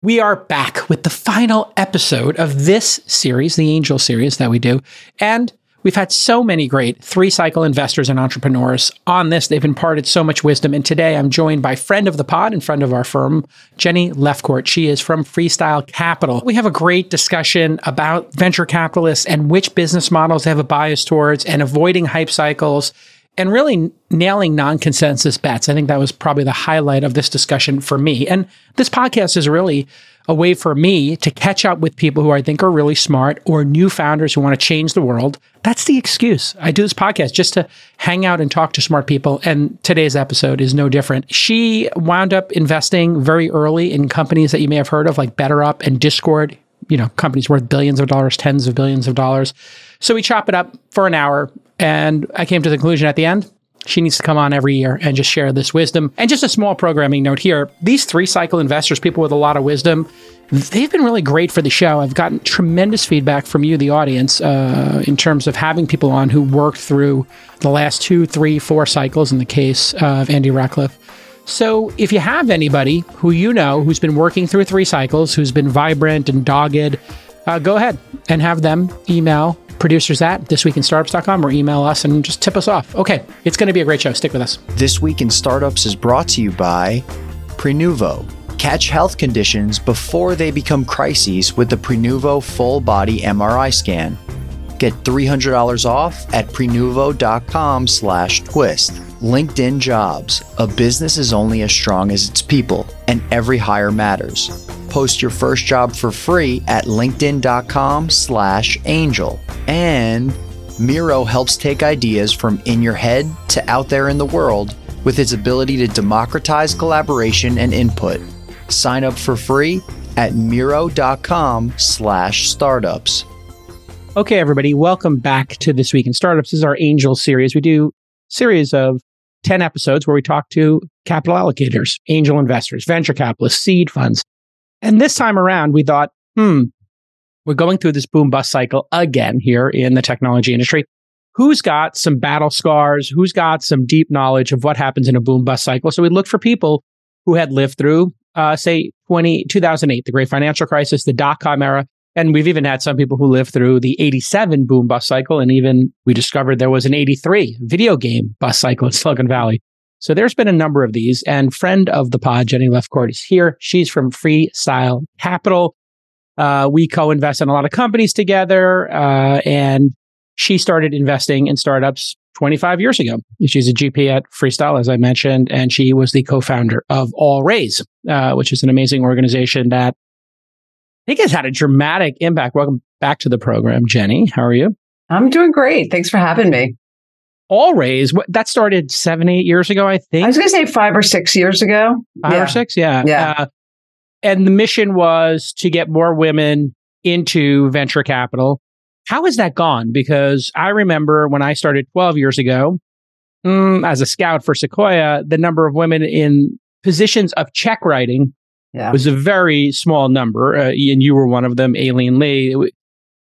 We are back with the final episode of this series, the Angel series that we do. And we've had so many great three cycle investors and entrepreneurs on this. They've imparted so much wisdom. And today I'm joined by friend of the pod and friend of our firm, Jenny Lefcourt. She is from Freestyle Capital. We have a great discussion about venture capitalists and which business models they have a bias towards and avoiding hype cycles and really nailing non consensus bets. I think that was probably the highlight of this discussion for me. And this podcast is really a way for me to catch up with people who I think are really smart or new founders who want to change the world. That's the excuse. I do this podcast just to hang out and talk to smart people. And today's episode is no different. She wound up investing very early in companies that you may have heard of, like BetterUp and Discord, you know, companies worth billions of dollars, tens of billions of dollars. So we chop it up for an hour and I came to the conclusion at the end she needs to come on every year and just share this wisdom. And just a small programming note here these three cycle investors, people with a lot of wisdom, they've been really great for the show. I've gotten tremendous feedback from you, the audience, uh, in terms of having people on who worked through the last two, three, four cycles in the case of Andy Rachleff. So if you have anybody who you know who's been working through three cycles, who's been vibrant and dogged, uh, go ahead and have them email producers at thisweekinstartups.com or email us and just tip us off. Okay, it's going to be a great show. Stick with us. This Week in Startups is brought to you by Prenuvo. Catch health conditions before they become crises with the Prenuvo full body MRI scan. Get $300 off at prenuvo.com slash twist. LinkedIn Jobs. A business is only as strong as its people, and every hire matters. Post your first job for free at linkedin.com slash angel. And Miro helps take ideas from in your head to out there in the world with its ability to democratize collaboration and input. Sign up for free at miro.com slash startups. Okay, everybody, welcome back to This Week in Startups. This is our Angel series. We do series of 10 episodes where we talk to capital allocators, angel investors, venture capitalists, seed funds. And this time around, we thought, hmm, we're going through this boom bust cycle again here in the technology industry. Who's got some battle scars? Who's got some deep knowledge of what happens in a boom bust cycle? So we looked for people who had lived through, uh, say, 20, 2008, the great financial crisis, the dot com era. And we've even had some people who lived through the 87 boom bust cycle. And even we discovered there was an 83 video game bust cycle in Silicon Valley. So there's been a number of these. And friend of the pod, Jenny Lefcourt, is here. She's from Freestyle Capital. Uh, we co-invest in a lot of companies together. Uh, and she started investing in startups 25 years ago. She's a GP at Freestyle, as I mentioned, and she was the co-founder of All Raise, uh, which is an amazing organization that think has had a dramatic impact. Welcome back to the program, Jenny. How are you? I'm doing great. Thanks for having me. All Raise, what, that started seven, eight years ago, I think. I was going to say five or six years ago. Five yeah. or six, yeah. Yeah. Uh, and the mission was to get more women into venture capital. How has that gone? Because I remember when I started 12 years ago mm, as a scout for Sequoia, the number of women in positions of check writing yeah. It was a very small number. Uh, and you were one of them, Aileen Lee,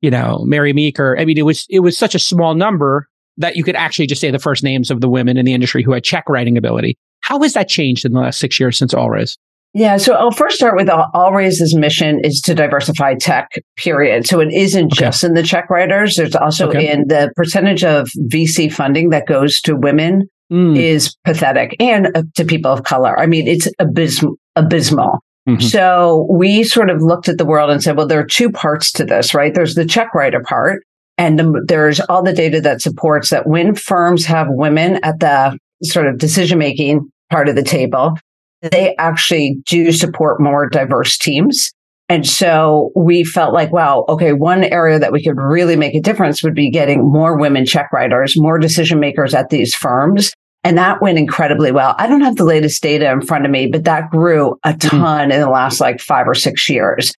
you know, Mary Meeker. I mean, it was, it was such a small number that you could actually just say the first names of the women in the industry who had check writing ability. How has that changed in the last six years since All Raise? Yeah, so I'll first start with All Raise's mission is to diversify tech, period. So it isn't okay. just in the check writers. There's also okay. in the percentage of VC funding that goes to women mm. is pathetic and uh, to people of color. I mean, it's abysm- abysmal. Mm-hmm. So we sort of looked at the world and said, well, there are two parts to this, right? There's the check writer part, and the, there's all the data that supports that when firms have women at the sort of decision making part of the table, they actually do support more diverse teams. And so we felt like, wow, okay, one area that we could really make a difference would be getting more women check writers, more decision makers at these firms. And that went incredibly well. I don't have the latest data in front of me, but that grew a mm-hmm. ton mm-hmm. in the last like five or six years.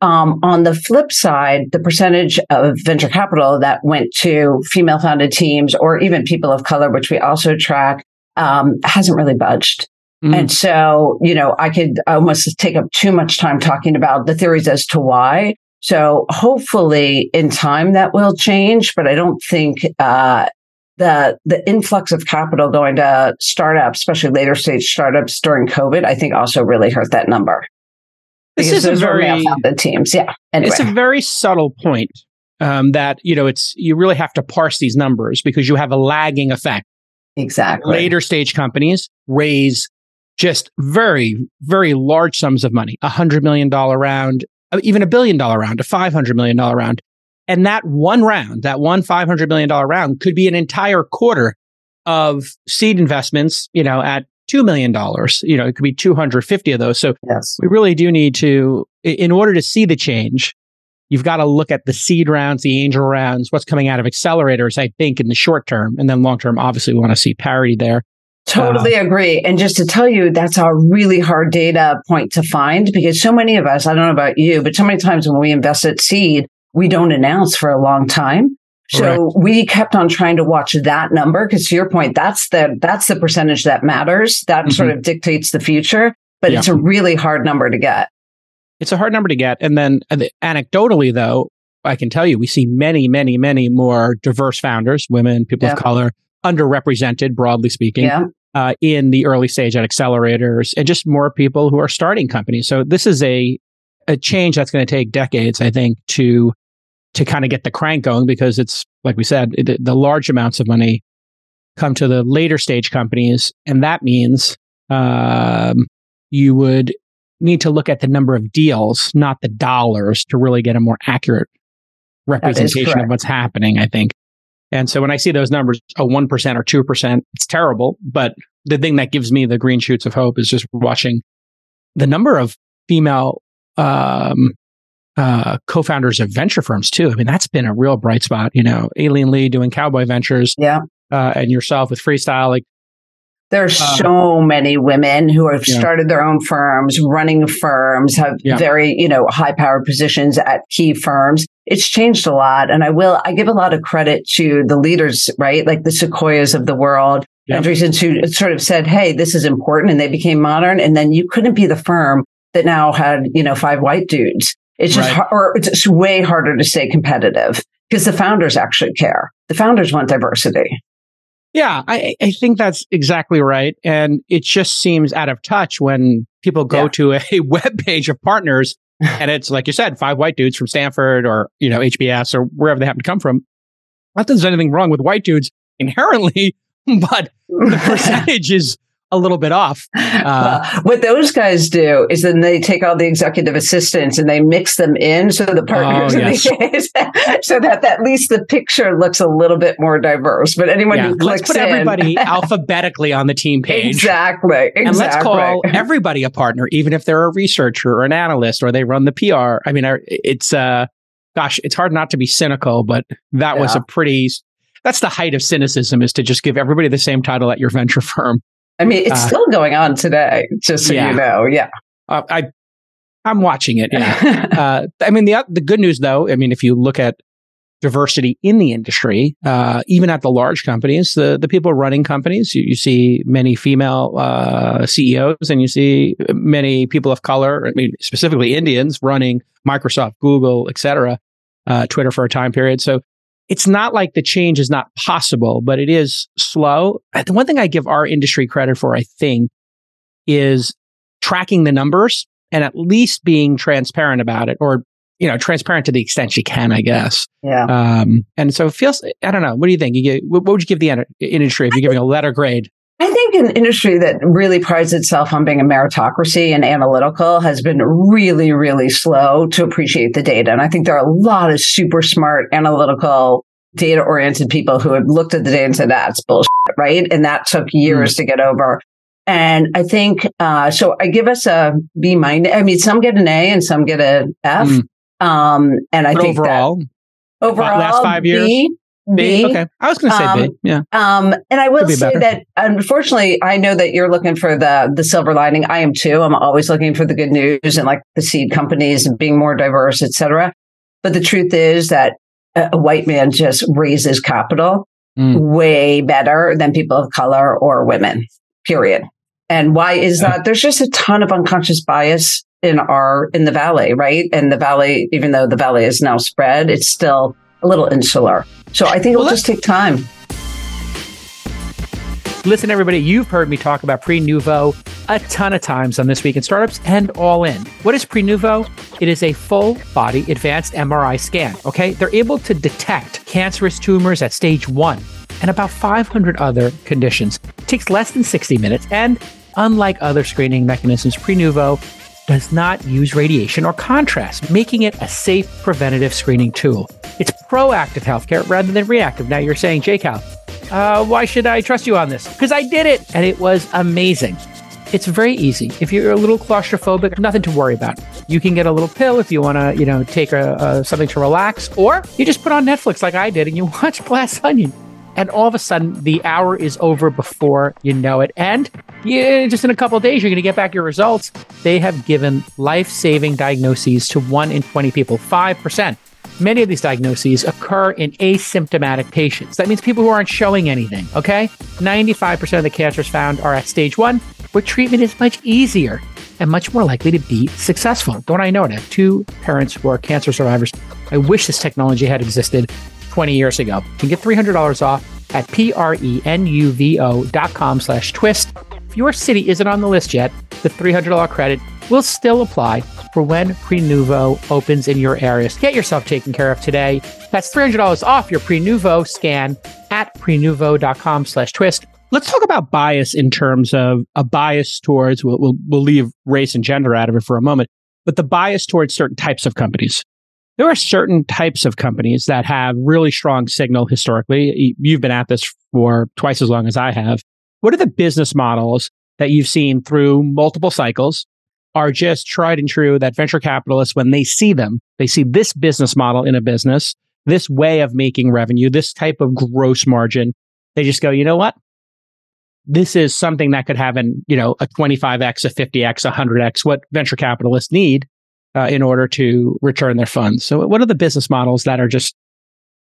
Um, on the flip side, the percentage of venture capital that went to female founded teams or even people of color, which we also track, um, hasn't really budged. Mm. And so, you know, I could almost take up too much time talking about the theories as to why. So hopefully in time that will change, but I don't think, uh, the the influx of capital going to startups, especially later stage startups during COVID, I think also really hurt that number. This is a very the teams. Yeah. Anyway. It's a very subtle point um, that, you know, it's, you really have to parse these numbers because you have a lagging effect. Exactly. Later stage companies raise just very, very large sums of money, a hundred million dollar round, even a billion dollar round, a $500 million round. And that one round, that one $500 million round could be an entire quarter of seed investments, you know, at $2 million. You know, it could be 250 of those. So yes. we really do need to, in order to see the change, you've got to look at the seed rounds, the angel rounds, what's coming out of accelerators, I think, in the short term. And then long term, obviously, we want to see parity there. Totally uh, agree. And just to tell you, that's a really hard data point to find because so many of us, I don't know about you, but so many times when we invest at seed, we don't announce for a long time. So we kept on trying to watch that number because to your point, that's the that's the percentage that matters. That mm-hmm. sort of dictates the future, but yeah. it's a really hard number to get. It's a hard number to get. And then uh, anecdotally though, I can tell you we see many, many, many more diverse founders, women, people yeah. of color, underrepresented, broadly speaking. Yeah. Uh, in the early stage at accelerators and just more people who are starting companies. So this is a a change that's going to take decades, I think, to to kind of get the crank going because it's like we said, the, the large amounts of money come to the later stage companies, and that means um, you would need to look at the number of deals, not the dollars, to really get a more accurate representation of what's happening. I think. And so when I see those numbers, a 1% or 2%, it's terrible. But the thing that gives me the green shoots of hope is just watching the number of female um, uh, co-founders of venture firms too. I mean, that's been a real bright spot. You know, Aileen Lee doing Cowboy Ventures, yeah, uh, and yourself with Freestyle. Like, there's uh, so many women who have yeah. started their own firms, running firms, have yeah. very you know high powered positions at key firms. It's changed a lot, and I will I give a lot of credit to the leaders, right, like the Sequoias of the world. Yeah. Andreessen's who sort of said, "Hey, this is important," and they became modern. And then you couldn't be the firm that now had you know five white dudes it's just, right. or it's way harder to stay competitive because the founders actually care. The founders want diversity. Yeah, I, I think that's exactly right. And it just seems out of touch when people go yeah. to a web page of partners and it's like you said, five white dudes from Stanford or, you know, HBS or wherever they happen to come from. Not that there's anything wrong with white dudes inherently, but the percentage is a little bit off. Uh, well, what those guys do is then they take all the executive assistants and they mix them in so the partners oh, yes. the so that at least the picture looks a little bit more diverse. But anyone yeah. who clicks let's put in, everybody alphabetically on the team page. Exactly. Exactly. And let's call everybody a partner, even if they're a researcher or an analyst or they run the PR. I mean, it's uh, gosh, it's hard not to be cynical, but that yeah. was a pretty that's the height of cynicism is to just give everybody the same title at your venture firm. I mean, it's uh, still going on today, just so yeah. you know. Yeah. Uh, I, I'm watching it. Yeah. uh, I mean, the, the good news though, I mean, if you look at diversity in the industry, uh, even at the large companies, the, the people running companies, you, you see many female, uh, CEOs and you see many people of color, I mean, specifically Indians running Microsoft, Google, etc., uh, Twitter for a time period. So it's not like the change is not possible, but it is slow. The one thing I give our industry credit for, I think, is tracking the numbers and at least being transparent about it or, you know, transparent to the extent she can, I guess. Yeah. Um, and so it feels, I don't know. What do you think? You get, what would you give the industry if you're giving a letter grade? I think an industry that really prides itself on being a meritocracy and analytical has been really, really slow to appreciate the data. And I think there are a lot of super smart, analytical, data oriented people who have looked at the data and said, that's bullshit, right? And that took years mm. to get over. And I think, uh, so I give us a B minus. I mean, some get an A and some get an F. Mm. Um, and I but think overall, overall, last five years, B, B. Okay. I was going to say um, B. Yeah. Um, and I will say better. that unfortunately, I know that you're looking for the the silver lining. I am too. I'm always looking for the good news and like the seed companies and being more diverse, etc. But the truth is that a, a white man just raises capital mm. way better than people of color or women. Period. And why is yeah. that? There's just a ton of unconscious bias in our in the valley, right? And the valley, even though the valley is now spread, it's still a little insular. So I think it'll just take time. Listen, everybody, you've heard me talk about Prenuvo a ton of times on This Week in Startups and All In. What is Prenuvo? It is a full body advanced MRI scan, okay? They're able to detect cancerous tumors at stage one and about 500 other conditions. It takes less than 60 minutes, and unlike other screening mechanisms, Prenuvo does not use radiation or contrast, making it a safe preventative screening tool. It's proactive healthcare rather than reactive. Now you're saying, Jake, uh, why should I trust you on this? Because I did it and it was amazing. It's very easy. If you're a little claustrophobic, nothing to worry about. You can get a little pill if you want to, you know, take a, a, something to relax, or you just put on Netflix like I did and you watch Glass Onion and all of a sudden the hour is over before you know it. And yeah, just in a couple days, you're going to get back your results. They have given life saving diagnoses to one in 20 people, 5%. Many of these diagnoses occur in asymptomatic patients. That means people who aren't showing anything, okay? 95% of the cancers found are at stage one, where treatment is much easier and much more likely to be successful. Don't I know it? I have two parents who are cancer survivors. I wish this technology had existed 20 years ago. You can get $300 off at P-R-E-N-U-V-O dot com slash twist. If your city isn't on the list yet, the $300 credit will still apply for when Prenuvo opens in your areas. Get yourself taken care of today. That's $300 off your Prenuvo scan at prenuvo.com slash twist. Let's talk about bias in terms of a bias towards, we'll, we'll, we'll leave race and gender out of it for a moment, but the bias towards certain types of companies. There are certain types of companies that have really strong signal historically. You've been at this for twice as long as I have. What are the business models that you've seen through multiple cycles are just tried and true that venture capitalists, when they see them, they see this business model in a business, this way of making revenue, this type of gross margin, they just go, you know what? This is something that could have an, you know, a 25x, a 50x, a 100x, what venture capitalists need uh, in order to return their funds. So, what are the business models that are just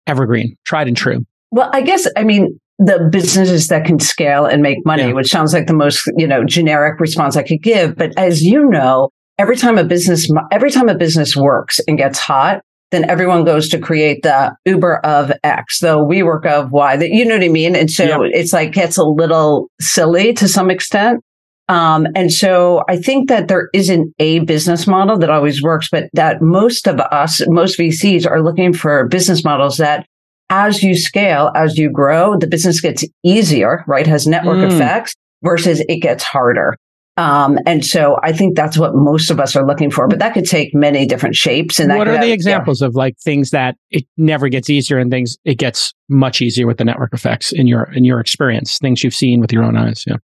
evergreen, tried and true? Well, I guess, I mean, the businesses that can scale and make money, yeah. which sounds like the most, you know, generic response I could give. But as you know, every time a business, every time a business works and gets hot, then everyone goes to create the Uber of X, the WeWork of Y. That you know what I mean. And so yeah. it's like gets a little silly to some extent. Um, and so I think that there isn't a business model that always works, but that most of us, most VCs are looking for business models that as you scale, as you grow, the business gets easier, right? Has network mm. effects versus it gets harder. Um, and so I think that's what most of us are looking for, but that could take many different shapes. And what are the have, examples yeah. of like things that it never gets easier and things it gets much easier with the network effects in your in your experience, things you've seen with your own eyes? Yeah.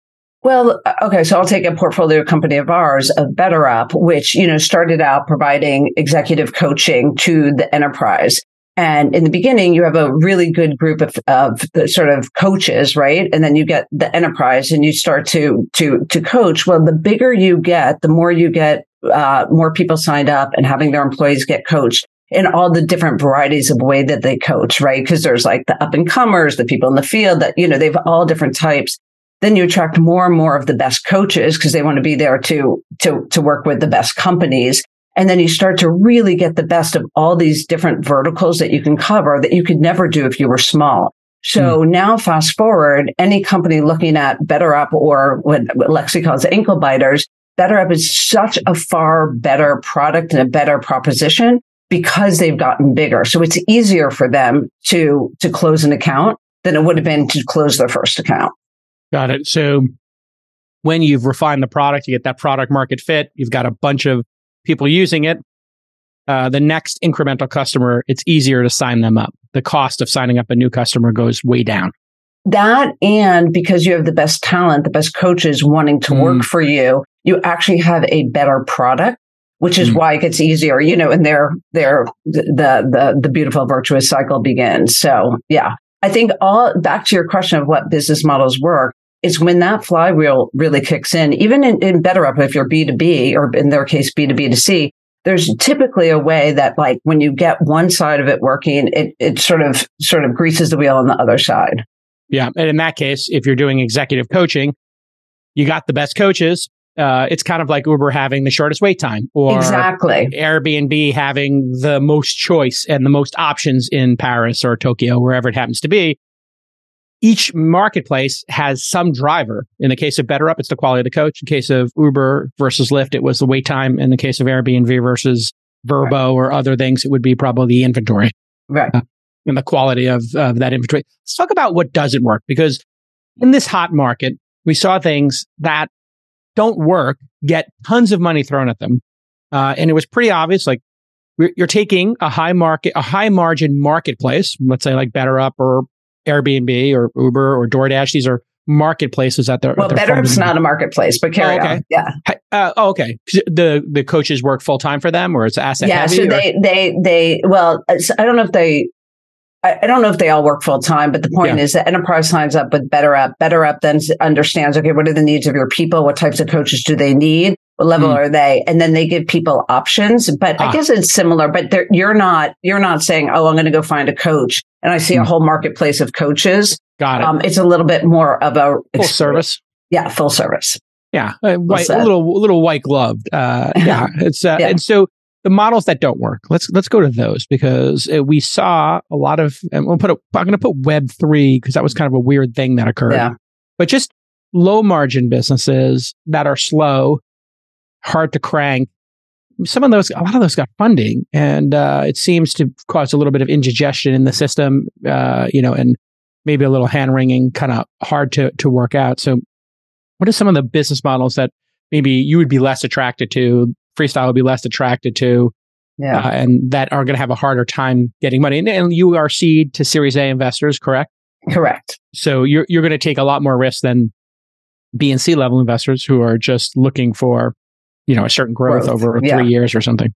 Well, uh, okay, so I'll take a portfolio company of ours, of BetterUp, which, you know, started out providing executive coaching to the enterprise. And in the beginning, you have a really good group of, of sort of coaches, right? And then you get the enterprise and you start to, to, to coach. Well, the bigger you get, the more you get, uh, more people signed up and having their employees get coached in all the different varieties of way that they coach, right? Because there's like the up and comers, the people in the field that, you know, they've all different types then you attract more and more of the best coaches because they want to be there to, to, to work with the best companies. And then you start to really get the best of all these different verticals that you can cover that you could never do if you were small. So mm. now fast forward, any company looking at BetterUp or what, Lexi calls ankle biters, BetterUp is such a far better product and a better proposition because they've gotten bigger. So it's easier for them to, to close an account than it would have been to close their first account. Got it. So when you've refined the product, you get that product market fit, you've got a bunch of people using it. Uh, the next incremental customer, it's easier to sign them up. The cost of signing up a new customer goes way down. That and because you have the best talent, the best coaches wanting to mm. work for you, you actually have a better product, which is mm. why it gets easier, you know, and there, there, the, the, the beautiful virtuous cycle begins. So yeah, I think all back to your question of what business models work is when that flywheel really kicks in, even in, in BetterUp, if you're B2B or in their case, B2B to C, there's typically a way that like when you get one side of it working, it, it sort of, sort of greases the wheel on the other side. Yeah. And in that case, if you're doing executive coaching, you got the best coaches. Uh, it's kind of like Uber having the shortest wait time or exactly Airbnb having the most choice and the most options in Paris or Tokyo, wherever it happens to be each marketplace has some driver. In the case of BetterUp, it's the quality of the coach. In case of Uber versus Lyft, it was the wait time. In the case of Airbnb versus Vrbo right. or other things, it would be probably the inventory. Right. Uh, and the quality of, of that inventory. Let's talk about what doesn't work because in this hot market, we saw things that don't work get tons of money thrown at them. Uh, and it was pretty obvious, like you're taking a high market, a high margin marketplace, let's say like BetterUp or Airbnb or Uber or DoorDash. These are marketplaces that they're well. BetterUp's not a marketplace, but carry oh, okay. on. Yeah. Uh, oh, okay. The the coaches work full time for them, or it's asset. Yeah. So or? they they they well, I don't know if they. I don't know if they all work full time, but the point yeah. is that enterprise signs up with BetterUp. BetterUp then understands, okay, what are the needs of your people? What types of coaches do they need? What level mm. are they? And then they give people options. But ah. I guess it's similar, but you're not, you're not saying, oh, I'm going to go find a coach. And I see mm. a hmm. whole marketplace of coaches. Got it. Um, it's a little bit more of a full service. Yeah. Full service. Yeah. Uh, white, a little, a little white gloved. Uh, yeah. It's, uh, yeah. and so the models that don't work, let's, let's go to those because uh, we saw a lot of, and we'll put a, I'm going to put web three because that was kind of a weird thing that occurred. Yeah. But just low margin businesses that are slow hard to crank. Some of those, a lot of those got funding, and uh, it seems to cause a little bit of indigestion in the system, uh, you know, and maybe a little hand wringing, kind of hard to to work out. So, what are some of the business models that maybe you would be less attracted to? Freestyle would be less attracted to, yeah, uh, and that are going to have a harder time getting money. And, and you are seed to Series A investors, correct? Correct. So you're you're going to take a lot more risk than B and C level investors who are just looking for you know, a certain growth, growth. over yeah. three years or something.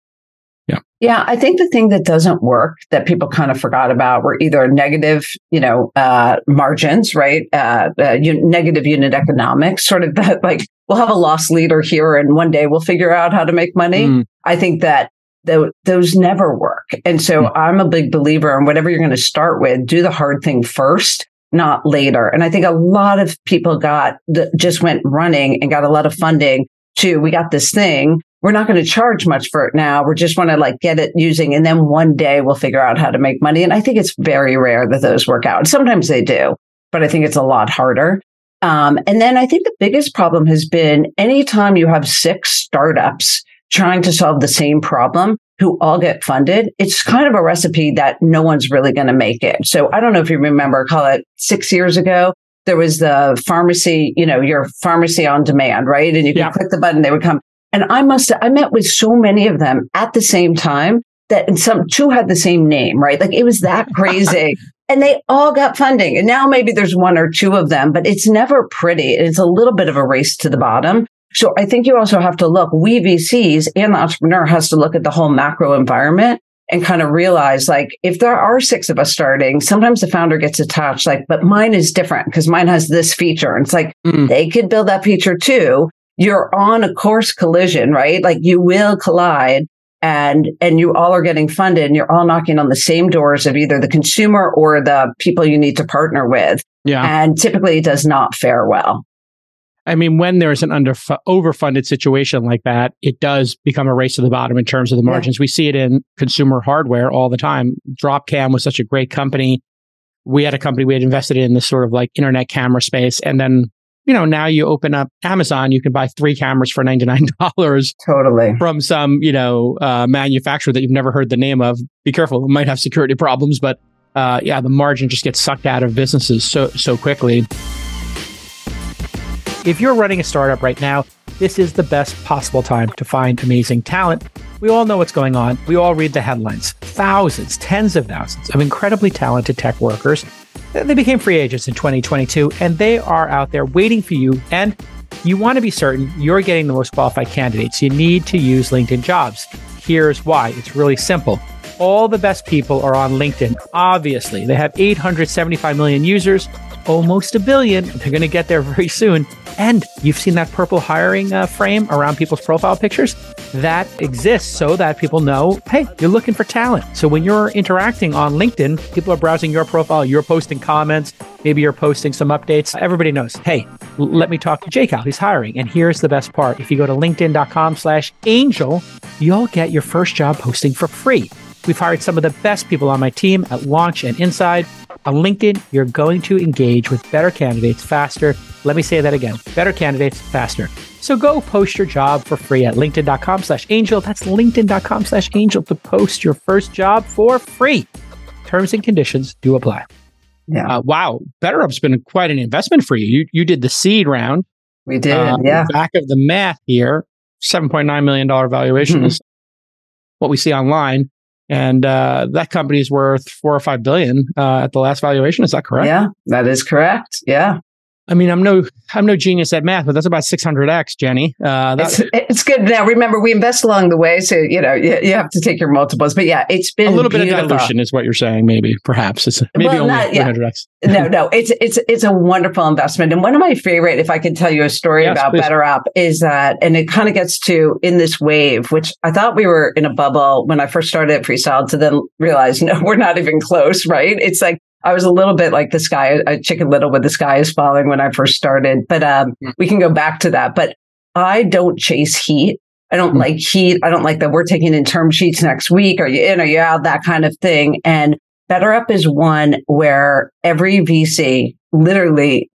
Yeah. Yeah. I think the thing that doesn't work that people kind of forgot about were either negative, you know, uh, margins, right? Uh, uh, negative unit economics, sort of that like we'll have a loss leader here and one day we'll figure out how to make money. Mm. I think that th- those never work. And so mm. I'm a big believer in whatever you're going to start with, do the hard thing first not later. And I think a lot of people got just went running and got a lot of funding to we got this thing. We're not going to charge much for it now. We just want to like get it using and then one day we'll figure out how to make money. And I think it's very rare that those work out. Sometimes they do, but I think it's a lot harder. Um, and then I think the biggest problem has been anytime you have six startups trying to solve the same problem who all get funded, it's kind of a recipe that no one's really going to make it. So I don't know if you remember, call it six years ago, there was the pharmacy, you know, your pharmacy on demand, right? And you could yeah. click the button, they would come. And I must, I met with so many of them at the same time that, and some two had the same name, right? Like it was that crazy. and they all got funding. And now maybe there's one or two of them, but it's never pretty. It's a little bit of a race to the bottom. So I think you also have to look, we VCs and the entrepreneur has to look at the whole macro environment and kind of realize like if there are six of us starting, sometimes the founder gets attached, like, but mine is different because mine has this feature. And it's like mm. they could build that feature too. You're on a course collision, right? Like you will collide and and you all are getting funded and you're all knocking on the same doors of either the consumer or the people you need to partner with. Yeah. And typically it does not fare well. I mean, when there's an under overfunded situation like that, it does become a race to the bottom in terms of the margins. Yeah. We see it in consumer hardware all the time. Dropcam was such a great company. We had a company we had invested in this sort of like internet camera space, and then you know now you open up Amazon, you can buy three cameras for ninety nine dollars. Totally from some you know uh, manufacturer that you've never heard the name of. Be careful; it might have security problems, but uh, yeah, the margin just gets sucked out of businesses so so quickly. If you're running a startup right now, this is the best possible time to find amazing talent. We all know what's going on. We all read the headlines. Thousands, tens of thousands of incredibly talented tech workers. They became free agents in 2022 and they are out there waiting for you. And you want to be certain you're getting the most qualified candidates. You need to use LinkedIn jobs. Here's why it's really simple. All the best people are on LinkedIn. Obviously, they have 875 million users almost a billion. They're going to get there very soon. And you've seen that purple hiring uh, frame around people's profile pictures? That exists so that people know, hey, you're looking for talent. So when you're interacting on LinkedIn, people are browsing your profile, you're posting comments, maybe you're posting some updates. Everybody knows, hey, let me talk to Jake He's hiring. And here's the best part. If you go to linkedin.com slash angel, you'll get your first job posting for free. We've hired some of the best people on my team at Launch and Inside On LinkedIn, you're going to engage with better candidates faster. Let me say that again. Better candidates faster. So go post your job for free at linkedin.com slash angel. That's linkedin.com slash angel to post your first job for free. Terms and conditions do apply. Yeah. Uh, wow. BetterUp's been quite an investment for you. You, you did the seed round. We did. Uh, yeah. Back of the math here, $7.9 million valuation mm-hmm. is what we see online. And uh, that company is worth four or five billion uh, at the last valuation. Is that correct? Yeah, that is correct. Yeah. I mean, I'm no, I'm no genius at math, but that's about 600x, Jenny. Uh, it's, it's, good. Now, remember, we invest along the way, so you know you, you, have to take your multiples. But yeah, it's been a little beautiful. bit of dilution, is what you're saying. Maybe, perhaps it's maybe well, only not, 300x. no, no, it's it's it's a wonderful investment, and one of my favorite, if I can tell you a story yes, about please. BetterUp, is that, and it kind of gets to in this wave, which I thought we were in a bubble when I first started at Freestyle, to then realize no, we're not even close. Right? It's like I was a little bit like the sky, a chicken little with the sky is falling when I first started, but um, mm. we can go back to that. But I don't chase heat. I don't mm. like heat. I don't like that we're taking in term sheets next week. Are you in? Are you out? That kind of thing. And BetterUp is one where every VC, literally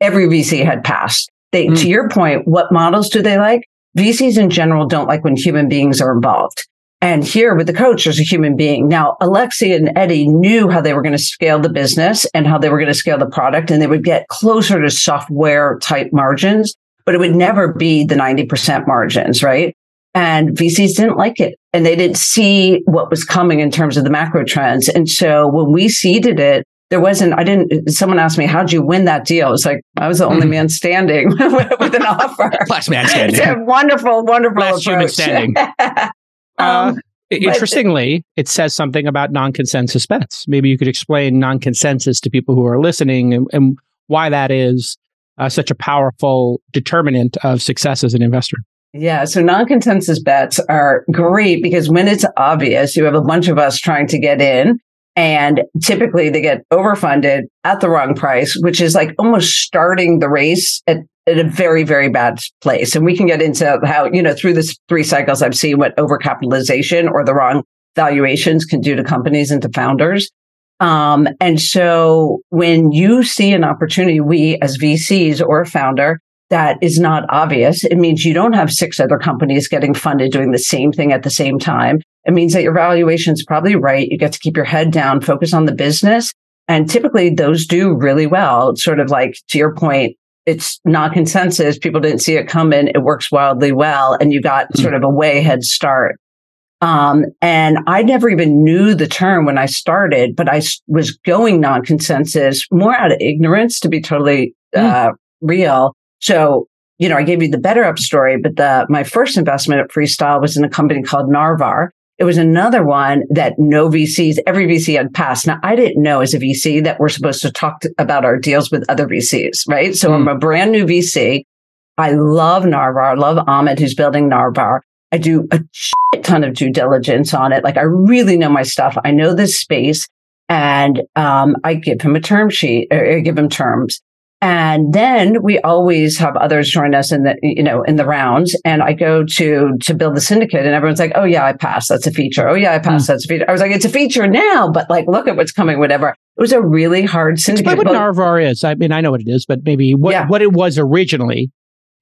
every VC had passed. They, mm. to your point, what models do they like? VCs in general don't like when human beings are involved. And here with the coach, there's a human being. Now, Alexi and Eddie knew how they were going to scale the business and how they were going to scale the product, and they would get closer to software type margins, but it would never be the 90% margins, right? And VCs didn't like it and they didn't see what was coming in terms of the macro trends. And so when we seeded it, there wasn't, I didn't, someone asked me, how'd you win that deal? It was like, I was the only mm-hmm. man standing with, an offer. Last man standing. It's a wonderful, wonderful Last approach. human standing. Uh, um, interestingly, it says something about non-consensus bets. Maybe you could explain non-consensus to people who are listening and, and why that is uh, such a powerful determinant of success as an investor. Yeah, so non-consensus bets are great because when it's obvious, you have a bunch of us trying to get in and typically they get overfunded at the wrong price, which is like almost starting the race at in a very, very bad place. And we can get into how, you know, through this three cycles, I've seen what overcapitalization or the wrong valuations can do to companies and to founders. Um, and so when you see an opportunity, we as VCs or a founder that is not obvious, it means you don't have six other companies getting funded doing the same thing at the same time. It means that your valuation is probably right. You get to keep your head down, focus on the business. And typically those do really well. Sort of like to your point, it's not consensus. People didn't see it coming. It works wildly well. And you got mm. sort of a way head start. Um, and I never even knew the term when I started, but I was going non consensus more out of ignorance to be totally, mm. uh, real. So, you know, I gave you the BetterUp story, but the, my first investment at Freestyle was in a company called Narvar. It was another one that no VCs, every VC had passed. Now, I didn't know as a VC that we're supposed to talk to, about our deals with other VCs, right? So mm. I'm a brand new VC. I love Narvar. I love Ahmed who's building Narvar. I do a ton of due diligence on it. Like I really know my stuff. I know this space and um, I give him a term sheet or er, give him terms. And then we always have others join us in the, you know, in the rounds. And I go to, to build the syndicate and everyone's like, Oh yeah, I passed. That's a feature. Oh yeah, I passed. Mm. That's a feature. I was like, it's a feature now, but like, look at what's coming, whatever. It was a really hard syndicate. Explain what Narvar is. I mean, I know what it is, but maybe what, yeah. what it was originally.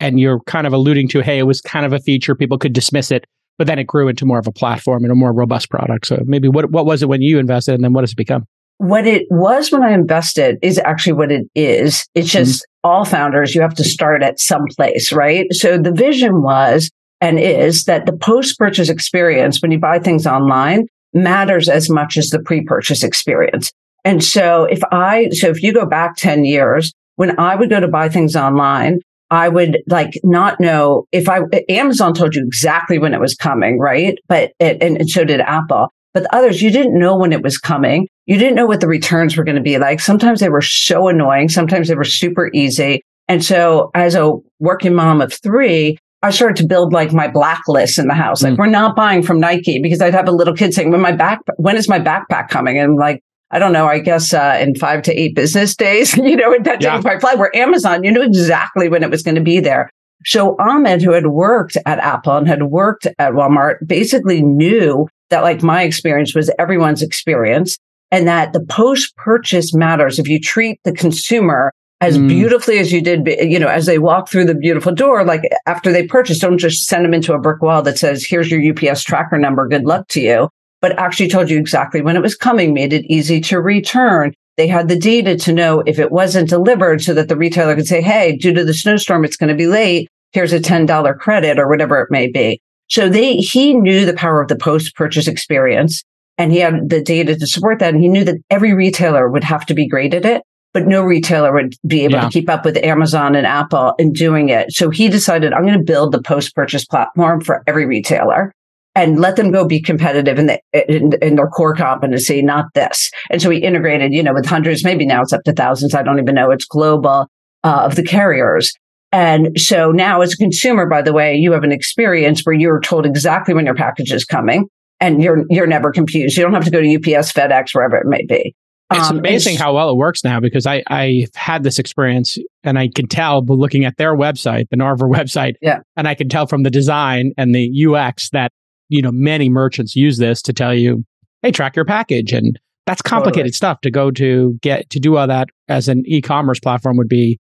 And you're kind of alluding to, Hey, it was kind of a feature. People could dismiss it, but then it grew into more of a platform and a more robust product. So maybe what, what was it when you invested and then what has it become? What it was when I invested is actually what it is. It's mm-hmm. just mm-hmm. all founders, you have to start at some place, right? So the vision was and is that the post purchase experience when you buy things online matters as much as the pre purchase experience. And so if I, so if you go back 10 years, when I would go to buy things online, I would like not know if I, Amazon told you exactly when it was coming, right? But, it, and, and so did Apple. But others, you didn't know when it was coming. You didn't know what the returns were going to be like. Sometimes they were so annoying. Sometimes they were super easy. And so as a working mom of three, I started to build like my blacklist in the house. Like mm. we're not buying from Nike because I'd have a little kid saying, when my back, when is my backpack coming? And like, I don't know, I guess, uh, in five to eight business days, you know, in that didn't quite fly. Where Amazon, you knew exactly when it was going to be there. So Ahmed, who had worked at Apple and had worked at Walmart, basically knew that like my experience was everyone's experience. and that the post purchase matters. If you treat the consumer as mm. beautifully as you did, you know, as they walk through the beautiful door, like after they purchase, don't just send them into a brick wall that says, here's your UPS tracker number. Good luck to you. But actually told you exactly when it was coming, made it easy to return. They had the data to know if it wasn't delivered so that the retailer could say, Hey, due to the snowstorm, it's going to be late. Here's a $10 credit or whatever it may be. So they, he knew the power of the post purchase experience and he had the data to support that. And he knew that every retailer would have to be great at it but no retailer would be able yeah. to keep up with Amazon and Apple in doing it. So he decided, I'm going to build the post purchase platform for every retailer and let them go be competitive in, the, in, in, their core competency, not this. And so he integrated, you know, with hundreds, maybe now it's up to thousands. I don't even know. It's global uh, of the carriers. And so now as a consumer, by the way, you have an experience where you're told exactly when your package is coming and you're, you're never confused. You don't have to go to UPS, FedEx, wherever it may be. It's um, amazing how well it works now because I, I've had this experience and I can tell by looking at their website, the Narvar website, yeah. and I can tell from the design and the UX that, you know, many merchants use this to tell you, hey, track your package. And that's complicated totally. stuff to go to get to do all that as an e-commerce platform would be,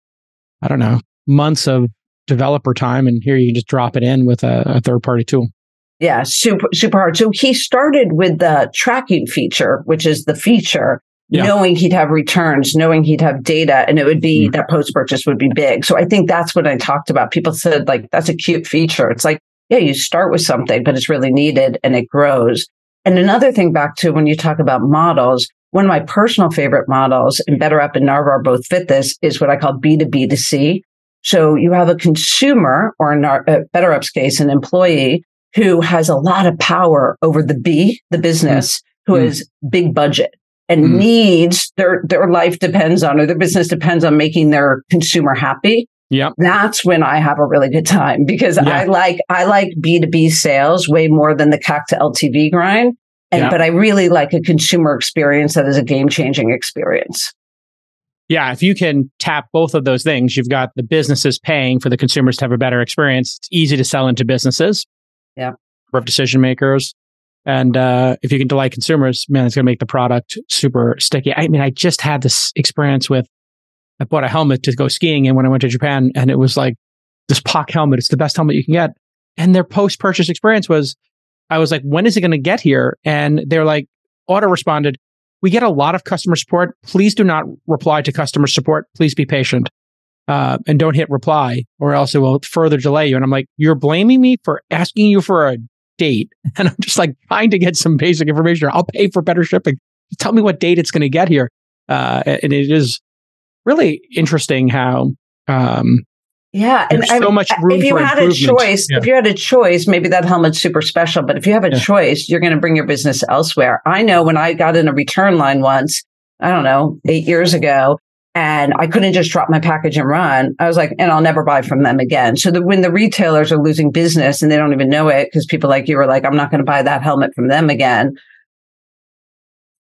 I don't know, months of developer time. And here you can just drop it in with a, a third party tool. Yeah, super, super hard. So he started with the tracking feature, which is the feature yeah. knowing he'd have returns, knowing he'd have data, and it would be mm. that post purchase would be big. So I think that's what I talked about. People said, like, that's a cute feature. It's like, yeah, you start with something, but it's really needed and it grows. And another thing back to when you talk about models, one of my personal favorite models, and BetterUp and Narvar both fit this, is what I call B2B to C. So you have a consumer, or in our, uh, BetterUp's case, an employee who has a lot of power over the B, the business, mm. who mm. has big budget and mm. needs their their life depends on or their business depends on making their consumer happy yeah that's when i have a really good time because yeah. i like i like b2b sales way more than the cac to ltv grind and yeah. but i really like a consumer experience that is a game changing experience yeah, if you can tap both of those things, you've got the businesses paying for the consumers to have a better experience. It's easy to sell into businesses. Yeah. Of decision makers. And uh, if you can delight consumers, man, it's going to make the product super sticky. I mean, I just had this experience with, I bought a helmet to go skiing and when I went to Japan, and it was like this POC helmet. It's the best helmet you can get. And their post purchase experience was, I was like, when is it going to get here? And they're like, auto responded, we get a lot of customer support. Please do not reply to customer support. Please be patient. Uh, and don't hit reply or else it will further delay you. And I'm like, you're blaming me for asking you for a date. And I'm just like trying to get some basic information. I'll pay for better shipping. Tell me what date it's going to get here. Uh, and it is really interesting how, um, yeah, and so much room if you had a choice, yeah. if you had a choice, maybe that helmet's super special. But if you have a yeah. choice, you're going to bring your business elsewhere. I know when I got in a return line once, I don't know, eight years ago, and I couldn't just drop my package and run. I was like, and I'll never buy from them again. So that when the retailers are losing business and they don't even know it because people like you are like, I'm not going to buy that helmet from them again.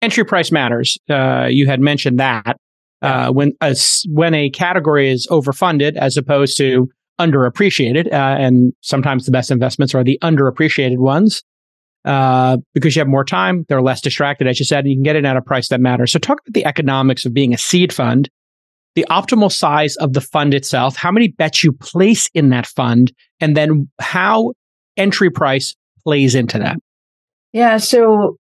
Entry price matters. Uh, you had mentioned that uh, when a, when a category is overfunded as opposed to underappreciated, uh, and sometimes the best investments are the underappreciated ones. Uh, because you have more time, they're less distracted, as you said, and you can get it at a price that matters. So, talk about the economics of being a seed fund, the optimal size of the fund itself, how many bets you place in that fund, and then how entry price plays into that. Yeah. So,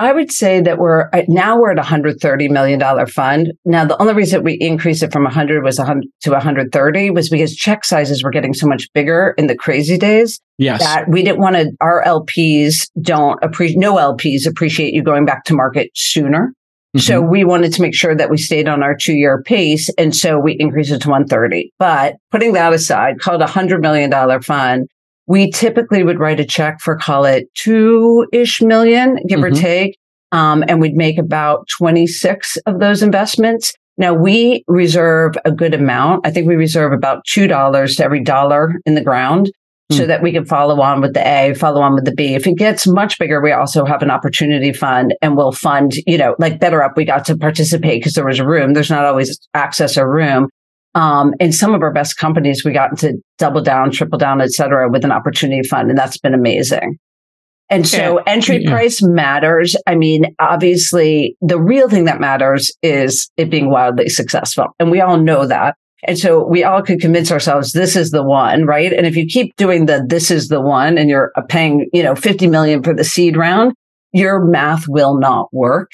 I would say that we're now we're at a hundred thirty million dollar fund. Now the only reason we increased it from hundred was 100 to one hundred thirty was because check sizes were getting so much bigger in the crazy days. Yes, that we didn't want to. Our LPs don't appreciate. No LPs appreciate you going back to market sooner. Mm-hmm. So we wanted to make sure that we stayed on our two year pace, and so we increased it to one thirty. But putting that aside, called a hundred million dollar fund we typically would write a check for call it two ish million, give mm-hmm. or take. Um, and we'd make about 26 of those investments. Now we reserve a good amount. I think we reserve about $2 to every dollar in the ground so that we can follow on with the A, follow on with the B. If it gets much bigger, we also have an opportunity fund and we'll fund, you know, like BetterUp, we got to participate because there was a room. There's not always access or room. Um, in some of our best companies, we got to double down, triple down, et cetera, with an opportunity fund. And that's been amazing. And so yeah. entry yeah. price matters. I mean, obviously the real thing that matters is it being wildly successful. And we all know that. And so we all could convince ourselves this is the one, right? And if you keep doing the this is the one and you're paying, you know, 50 million for the seed round, your math will not work.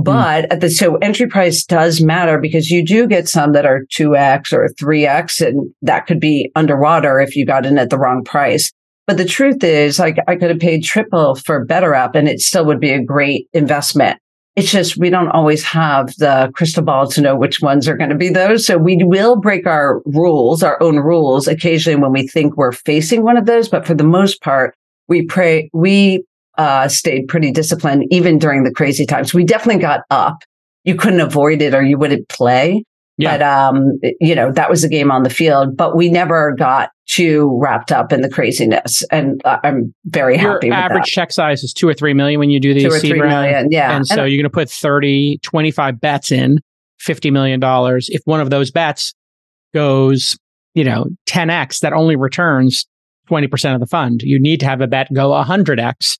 Hmm. But at the so entry price does matter because you do get some that are 2x or 3x and that could be underwater if you got in at the wrong price. But the truth is like I could have paid triple for better BetterUp and it still would be a great investment. It's just we don't always have the crystal ball to know which ones are going to be those. So we will break our rules, our own rules occasionally when we think we're facing one of those. But for the most part, we pray, we uh, stayed pretty disciplined even during the crazy times. We definitely got up. You couldn't avoid it or you wouldn't play. Yeah. But, um, you know, that was a game on the field, but we never got too wrapped up in the craziness. And uh, I'm very Your happy average that. Average check size is two or three million when you do these two or three million. Yeah. And so and, you're going to put 30, 25 bets in, $50 million. If one of those bets goes, you know, 10x, that only returns 20% of the fund. You need to have a bet go 100x uh,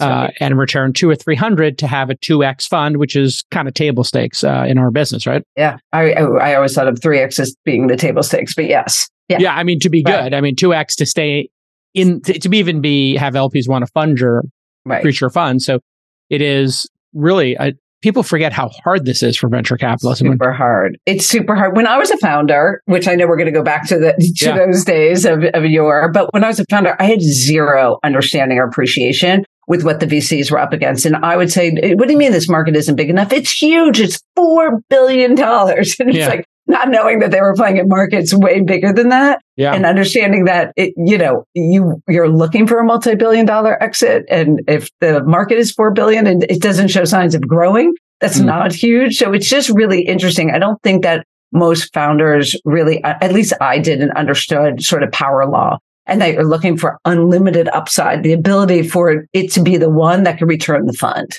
right. and return two or three hundred to have a two x fund, which is kind of table stakes uh, in our business, right? Yeah, I I always thought of three x as being the table stakes, but yes, yeah, yeah. I mean, to be right. good, I mean, two x to stay in to, to, even be have LPs want to fund your right. future fund. So it is really a, people forget how hard this is for venture capitalists. Super hard. It's super hard. When I was a founder, which I know we're going to go back to the to yeah. those days of, of your, but when I was a founder, I had zero understanding or appreciation with what the VCs were up against. And I would say, what do you mean this market isn't big enough? It's huge. It's $4 billion. And it's yeah. like not knowing that they were playing at markets way bigger than that yeah. and understanding that it, you know, you, you're looking for a multi-billion dollar exit. And if the market is 4 billion and it doesn't show signs of growing, that's mm. not huge. So it's just really interesting. I don't think that most founders really, at least I didn't understood sort of power law and that you're looking for unlimited upside, the ability for it to be the one that can return the fund.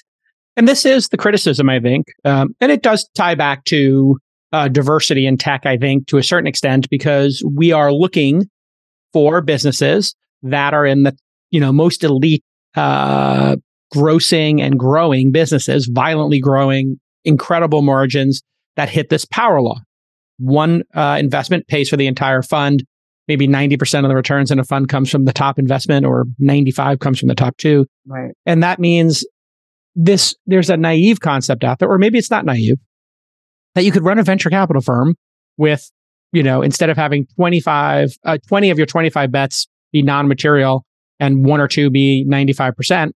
And this is the criticism, I think. Um, and it does tie back to uh, diversity in tech, I think, to a certain extent, because we are looking for businesses that are in the, you know, most elite, uh, grossing and growing businesses, violently growing, incredible margins that hit this power law. One uh, investment pays for the entire fund maybe 90% of the returns in a fund comes from the top investment or 95 comes from the top two. Right. And that means this, there's a naive concept out there, or maybe it's not naive, that you could run a venture capital firm with, you know, instead of having 25, uh, 20 of your 25 bets be non-material and one or two be 95%,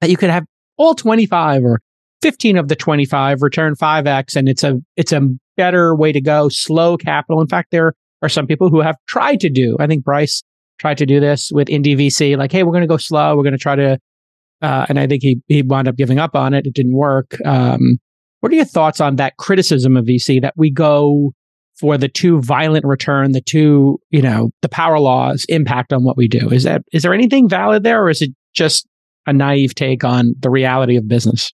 that you could have all 25 or 15 of the 25 return 5x and it's a it's a better way to go slow capital in fact there are some people who have tried to do. I think Bryce tried to do this with Indie VC, like, hey, we're going to go slow. We're going to try to, uh, and I think he he wound up giving up on it. It didn't work. Um, what are your thoughts on that criticism of VC that we go for the too violent return, the too, you know, the power laws impact on what we do? Is that is there anything valid there, or is it just a naive take on the reality of business?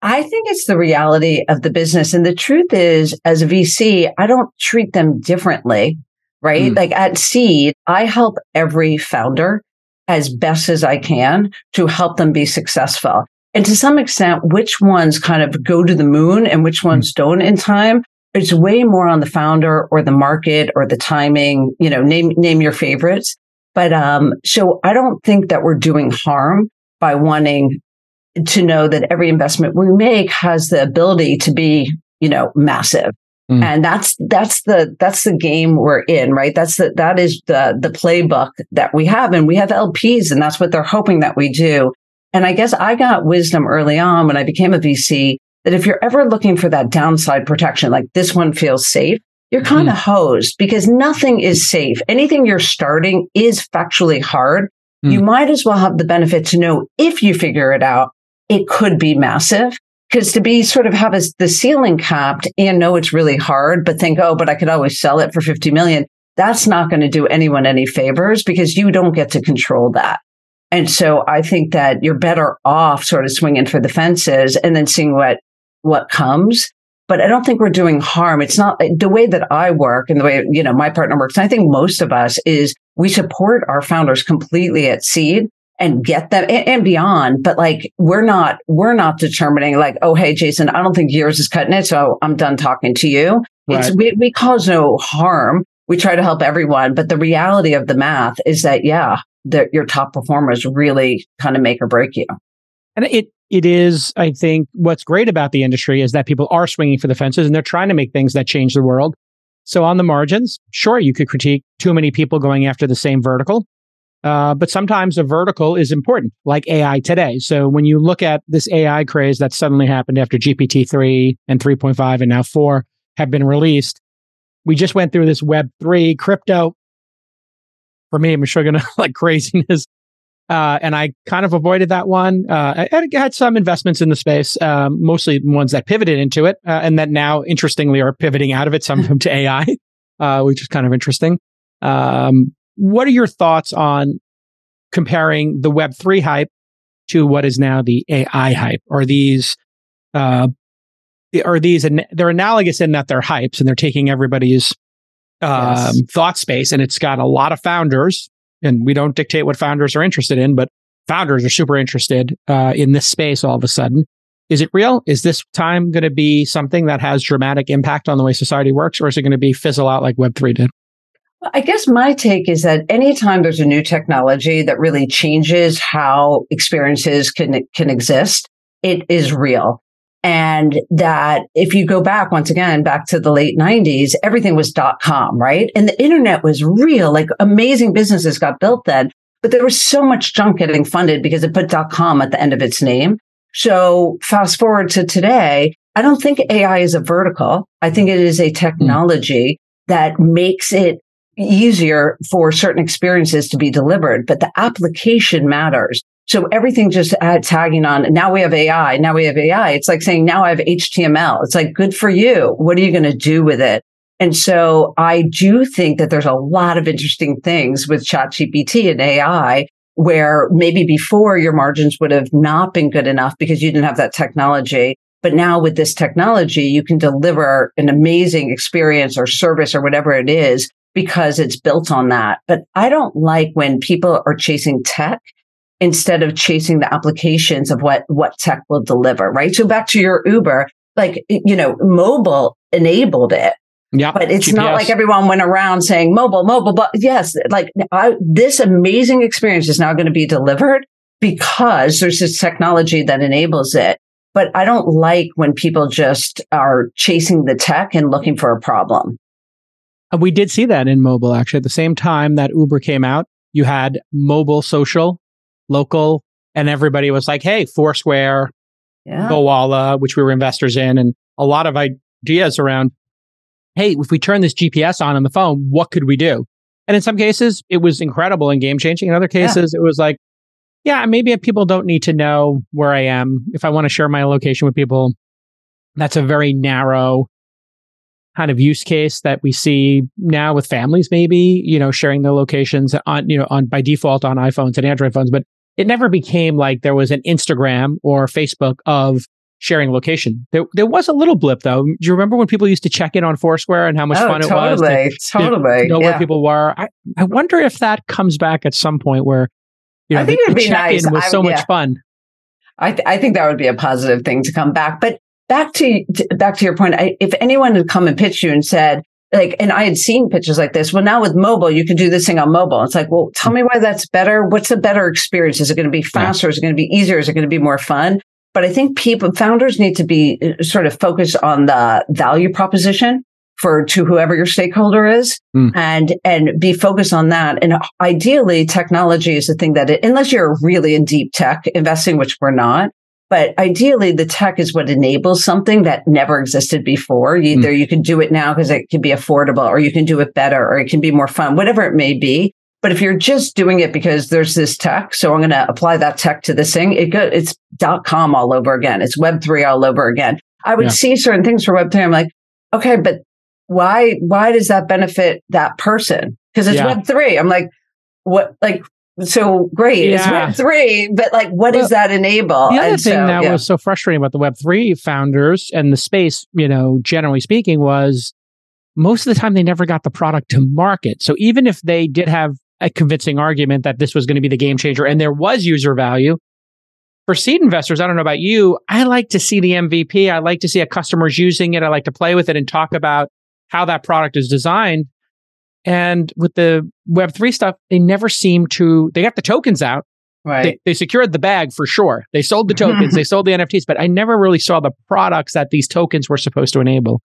I think it's the reality of the business. And the truth is, as a VC, I don't treat them differently right? Mm. Like at Seed, I help every founder as best as I can to help them be successful. And to some extent, which ones kind of go to the moon and which hmm. ones mm. don't in time, it's way more on the founder or the market or the timing, you know, name, name your favorites. But, um, so I don't think that we're doing harm by wanting to know that every investment we make has the ability to be, you know, massive. Mm. And that's, that's the, that's the game we're in, right? That's the, that is the, the playbook that we have. And we have LPs and that's what they're hoping that we do. And I guess I got wisdom early on when I became a VC that if you're ever looking for that downside protection, like this one feels safe, you're kind of mm. hosed because nothing is safe. Anything you're starting is factually hard. Mm. You might as well have the benefit to know if you figure it out, it could be massive. Because to be sort of have a, the ceiling capped and know it's really hard, but think, oh, but I could always sell it for 50 million. That's not going to do anyone any favors because you don't get to control that. And so I think that you're better off sort of swinging for the fences and then seeing what, what comes. But I don't think we're doing harm. It's not the way that I work and the way, you know, my partner works. I think most of us is we support our founders completely at seed and get them and, and, beyond. But like, we're not, we're not determining like, oh, hey, Jason, I don't think yours is cutting it. So I'm done talking to you. Right. It's, we, we cause no harm. We try to help everyone. But the reality of the math is that, yeah, that your top performers really kind of make or break you. And it, it is, I think, what's great about the industry is that people are swinging for the fences and they're trying to make things that change the world. So on the margins, sure, you could critique too many people going after the same vertical. Uh, but sometimes a vertical is important, like AI today. So when you look at this AI craze that suddenly happened after GPT 3 and 3.5 and now 4 have been released, we just went through this Web 3 crypto. For me, I'm sure gonna like craziness. Uh, and I kind of avoided that one. Uh, I, I, had some investments in the space, um, mostly ones that pivoted into it, uh, and that now, interestingly, are pivoting out of it, some of them to AI, uh, which is kind of interesting. Um, what are your thoughts on comparing the Web3 hype to what is now the AI hype? Are these, uh, are these, and they're analogous in that they're hypes and they're taking everybody's um, yes. thought space and it's got a lot of founders and we don't dictate what founders are interested in, but founders are super interested uh, in this space all of a sudden. Is it real? Is this time going to be something that has dramatic impact on the way society works, or is it going to be fizzle out like Web3 did? I guess my take is that anytime there's a new technology that really changes how experiences can, can exist, it is real. And that if you go back once again, back to the late nineties, everything was dot com, right? And the internet was real, like amazing businesses got built then, but there was so much junk getting funded because it put dot com at the end of its name. So fast forward to today, I don't think AI is a vertical. I think it is a technology mm. that makes it easier for certain experiences to be delivered, but the application matters. So everything just tagging on. Now we have AI. Now we have AI. It's like saying now I have HTML. It's like good for you. What are you going to do with it? And so I do think that there's a lot of interesting things with ChatGPT and AI where maybe before your margins would have not been good enough because you didn't have that technology. But now with this technology, you can deliver an amazing experience or service or whatever it is because it's built on that. But I don't like when people are chasing tech instead of chasing the applications of what, what tech will deliver, right? So back to your Uber, like, you know, mobile enabled it. Yeah. But it's GPS. not like everyone went around saying mobile, mobile, but yes, like I, this amazing experience is now going to be delivered because there's this technology that enables it. But I don't like when people just are chasing the tech and looking for a problem. Uh, we did see that in mobile, actually. At the same time that Uber came out, you had mobile social local, and everybody was like, "Hey, Foursquare, yeah. Gowalla, which we were investors in, and a lot of ideas around, hey, if we turn this GPS on on the phone, what could we do?" And in some cases, it was incredible and game changing. In other cases, yeah. it was like, yeah, maybe people don't need to know where I am. If I want to share my location with people, that's a very narrow kind of use case that we see now with families, maybe, you know, sharing their locations on, you know, on by default on iPhones and Android phones. But it never became like there was an Instagram or Facebook of sharing location. There, there was a little blip though. Do you remember when people used to check in on Foursquare and how much oh, fun totally, it was? To, totally. To know yeah. where people were. I, I wonder if that comes back at some point where, you know, I think the, it'd be nice. was I, so yeah. much fun. I, th- I think that would be a positive thing to come back. But back to, back to your point, I, if anyone had come and pitched you and said, like, and I had seen pitches like this. Well, now with mobile, you can do this thing on mobile. It's like, well, tell me why that's better. What's a better experience? Is it going to be faster? Yeah. Is it going to be easier? Is it going to be more fun? But I think people, founders need to be uh, sort of focused on the value proposition for to whoever your stakeholder is mm. and, and be focused on that. And ideally technology is the thing that it, unless you're really in deep tech investing, which we're not, but ideally, the tech is what enables something that never existed before. Either mm. you can do it now because it can be affordable, or you can do it better, or it can be more fun, whatever it may be. But if you're just doing it because there's this tech, so I'm going to apply that tech to this thing, it go, it's dot com all over again. It's web three all over again. I would yeah. see certain things for web three. I'm like, okay, but why, why does that benefit that person? Because it's yeah. web three. I'm like, what, like, so great. Yeah. It's Web three, but like, what well, does that enable? The other and thing so, that yeah. was so frustrating about the Web three founders and the space, you know, generally speaking, was most of the time they never got the product to market. So even if they did have a convincing argument that this was going to be the game changer and there was user value. For seed investors, I don't know about you, I like to see the MVP. I like to see a customers using it. I like to play with it and talk about how that product is designed. And with the Web3 stuff, they never seem to, they got the tokens out. Right. They, they secured the bag for sure. They sold the tokens, they sold the NFTs, but I never really saw the products that these tokens were supposed to enable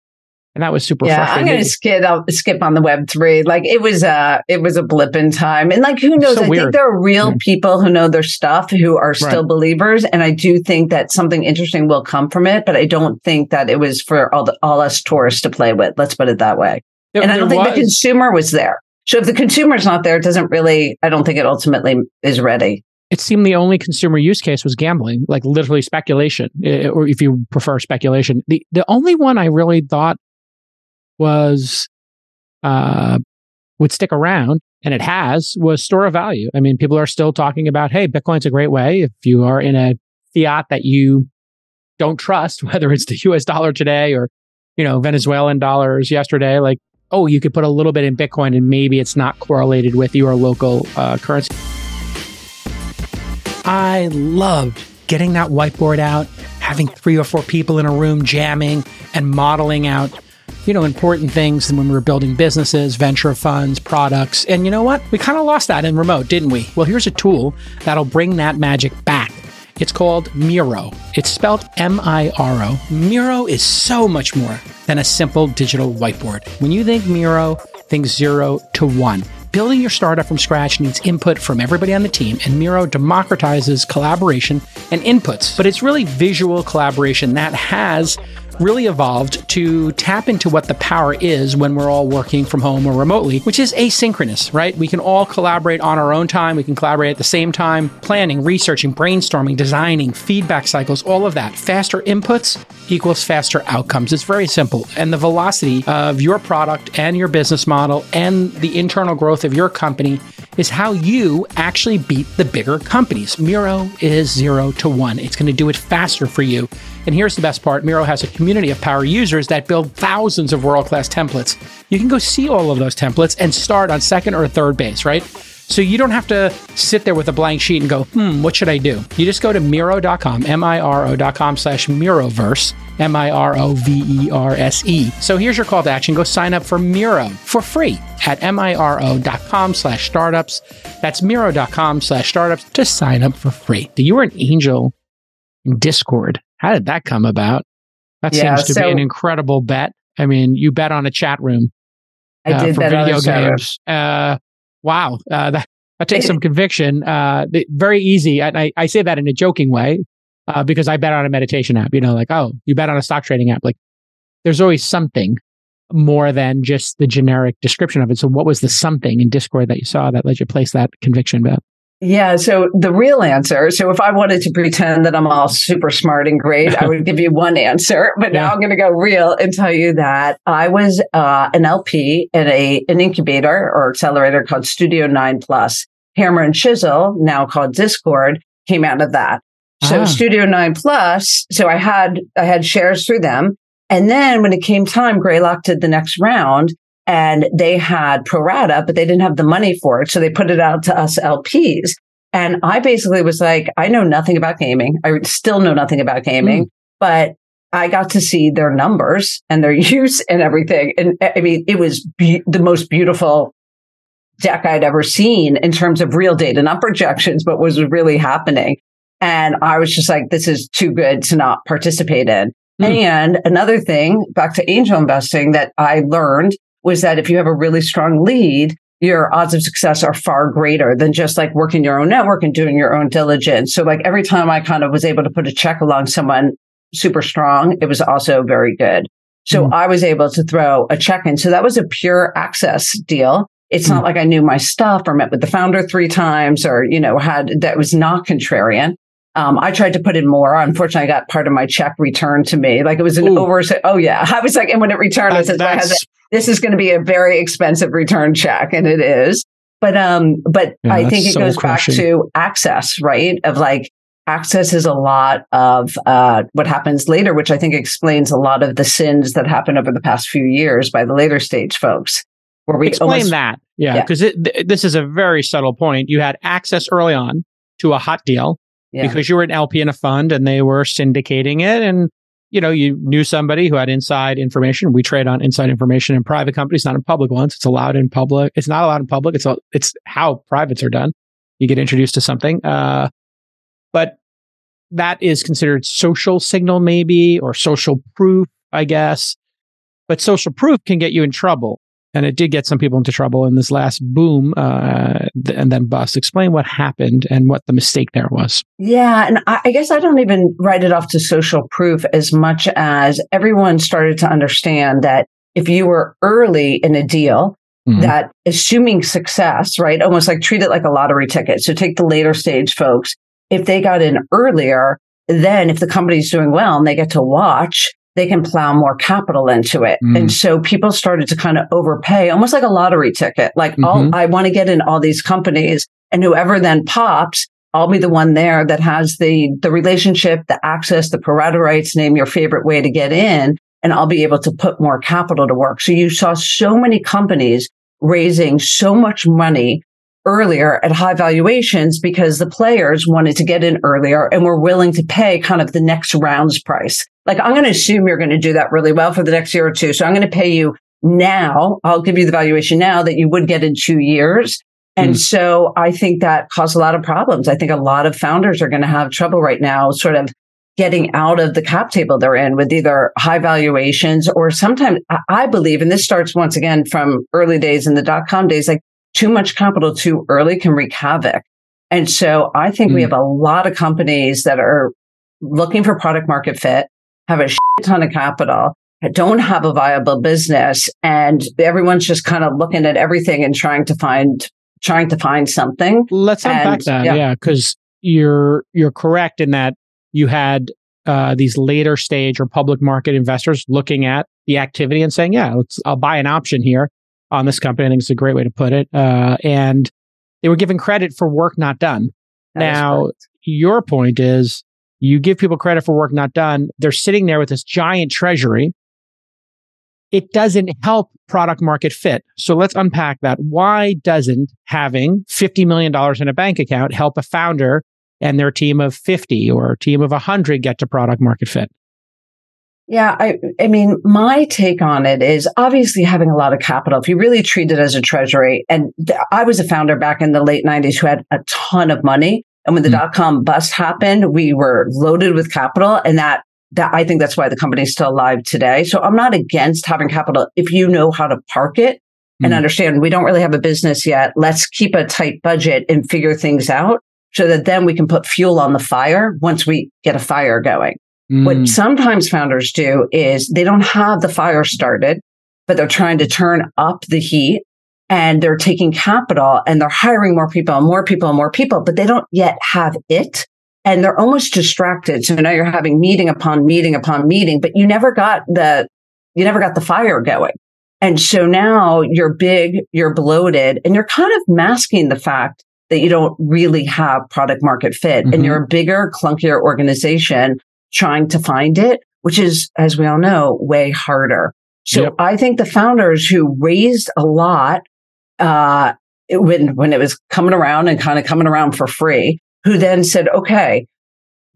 and that was super yeah, frustrating. I'm going to skip I'll skip on the Web three. Like it was a it was a blip in time, and like who knows? So I weird. think there are real yeah. people who know their stuff who are still right. believers, and I do think that something interesting will come from it. But I don't think that it was for all the, all us tourists to play with. Let's put it that way. There, and I don't think was. the consumer was there. So if the consumer's not there, it doesn't really. I don't think it ultimately is ready it seemed the only consumer use case was gambling, like literally speculation, eh, or if you prefer speculation. The the only one I really thought was uh, would stick around, and it has, was store of value. I mean, people are still talking about, hey, Bitcoin's a great way if you are in a fiat that you don't trust, whether it's the US dollar today or, you know, Venezuelan dollars yesterday, like, oh, you could put a little bit in Bitcoin and maybe it's not correlated with your local uh, currency. I loved getting that whiteboard out, having three or four people in a room jamming and modeling out you know, important things when we were building businesses, venture funds, products. And you know what? We kind of lost that in remote, didn't we? Well, here's a tool that'll bring that magic back. It's called Miro. It's spelled M I R O. Miro is so much more than a simple digital whiteboard. When you think Miro, think zero to one. Building your startup from scratch needs input from everybody on the team, and Miro democratizes collaboration and inputs. But it's really visual collaboration that has really evolved to tap into what the power is when we're all working from home or remotely, which is asynchronous, right? We can all collaborate on our own time. We can collaborate at the same time, planning, researching, brainstorming, designing, feedback cycles, all of that. Faster inputs equals faster outcomes. It's very simple. And the velocity of your product and your business model and the internal growth of your company is how you actually beat the bigger companies. Miro is zero to one. It's going to do it faster for you. And here's the best part Miro has a community of power users that build thousands of world class templates. You can go see all of those templates and start on second or third base, right? So you don't have to sit there with a blank sheet and go, hmm, what should I do? You just go to Miro.com, M-I-R-O.com slash Miroverse, M-I-R-O-V-E-R-S-E. So here's your call to action. Go sign up for Miro for free at M-I-R-O.com slash startups. That's Miro.com slash startups to sign up for free. You were an angel in Discord. How did that come about? That yeah, seems to so be an incredible bet. I mean, you bet on a chat room. I uh, did for video games. Uh, wow, uh, that that takes some conviction. Uh, very easy. I, I say that in a joking way uh, because I bet on a meditation app. You know, like oh, you bet on a stock trading app. Like there's always something more than just the generic description of it. So, what was the something in Discord that you saw that led you to place that conviction bet? Yeah. So the real answer. So if I wanted to pretend that I'm all super smart and great, I would give you one answer. But yeah. now I'm going to go real and tell you that I was uh, an LP in a an incubator or accelerator called Studio Nine Plus. Hammer and Chisel, now called Discord, came out of that. So ah. Studio Nine Plus. So I had I had shares through them. And then when it came time, Greylock did the next round and they had pro rata, but they didn't have the money for it. So they put it out to us LPs. And I basically was like, I know nothing about gaming. I still know nothing about gaming, mm. but I got to see their numbers and their use and everything. And I mean, it was be- the most beautiful deck I'd ever seen in terms of real data, not projections, but was really happening. And I was just like, this is too good to not participate in. Mm. And another thing back to angel investing that I learned was that if you have a really strong lead, your odds of success are far greater than just like working your own network and doing your own diligence. So like every time I kind of was able to put a check along someone super strong, it was also very good. So mm. I was able to throw a check in. So that was a pure access deal. It's mm. not like I knew my stuff or met with the founder three times or, you know, had that was not contrarian. Um, I tried to put in more. Unfortunately, I got part of my check returned to me. Like it was an Ooh. over. Oh yeah. I was like, and when it returned, that, I said, I this is going to be a very expensive return check. And it is. But, um, but yeah, I think it goes crushing. back to access, right? Of like, access is a lot of uh, what happens later, which I think explains a lot of the sins that happened over the past few years by the later stage folks. Where we explain almost, that Yeah, because yeah. th- this is a very subtle point. You had access early on to a hot deal yeah. because you were an LP in a fund and they were syndicating it. And, you know, you knew somebody who had inside information. We trade on inside information in private companies, not in public ones. It's allowed in public. It's not allowed in public. It's, a, it's how privates are done. You get introduced to something. Uh, but that is considered social signal, maybe, or social proof, I guess. But social proof can get you in trouble. And it did get some people into trouble in this last boom uh, and then bust. Explain what happened and what the mistake there was. Yeah. And I, I guess I don't even write it off to social proof as much as everyone started to understand that if you were early in a deal, Mm-hmm. that assuming success, right? Almost like treat it like a lottery ticket. So take the later stage folks. If they got in earlier, then if the company's doing well and they get to watch, they can plow more capital into it. Mm. And so people started to kind of overpay, almost like a lottery ticket. Like, mm-hmm. I want to get in all these companies and whoever then pops, I'll be the one there that has the, the relationship, the access, the pro rata rights, name your favorite way to get in. And I'll be able to put more capital to work. So you saw so many companies raising so much money earlier at high valuations because the players wanted to get in earlier and were willing to pay kind of the next round's price. Like, I'm going to assume you're going to do that really well for the next year or two. So I'm going to pay you now. I'll give you the valuation now that you would get in two years. And mm. so I think that caused a lot of problems. I think a lot of founders are going to have trouble right now, sort of getting out of the cap table they're in with either high valuations or sometimes I believe, and this starts once again from early days in the dot com days, like too much capital too early can wreak havoc. And so I think mm. we have a lot of companies that are looking for product market fit have a ton of capital, don't have a viable business, and everyone's just kind of looking at everything and trying to find trying to find something. Let's unpack and, that, yeah, because yeah, you're you're correct in that you had uh, these later stage or public market investors looking at the activity and saying, "Yeah, let's I'll buy an option here on this company." I think it's a great way to put it. Uh, and they were given credit for work not done. That now, your point is you give people credit for work not done. They're sitting there with this giant treasury. It doesn't help product market fit. So let's unpack that. Why doesn't having $50 million in a bank account help a founder and their team of 50 or a team of 100 get to product market fit? Yeah, I, I mean, my take on it is obviously having a lot of capital. If you really treat it as a treasury, and th- I was a founder back in the late 90s who had a ton of money. And when the mm-hmm. dot com bust happened, we were loaded with capital and that that I think that's why the company is still alive today. So I'm not against having capital if you know how to park it mm-hmm. and understand we don't really have a business yet. Let's keep a tight budget and figure things out so that then we can put fuel on the fire once we get a fire going. Mm. What sometimes founders do is they don't have the fire started, but they're trying to turn up the heat and they're taking capital and they're hiring more people and more people and more people, but they don't yet have it. And they're almost distracted. So now you're having meeting upon meeting upon meeting, but you never got the, you never got the fire going. And so now you're big, you're bloated, and you're kind of masking the fact that you don't really have product market fit mm-hmm. and you're a bigger, clunkier organization trying to find it, which is, as we all know, way harder. So yep. I think the founders who raised a lot uh, when when it was coming around and kind of coming around for free, who then said, "Okay,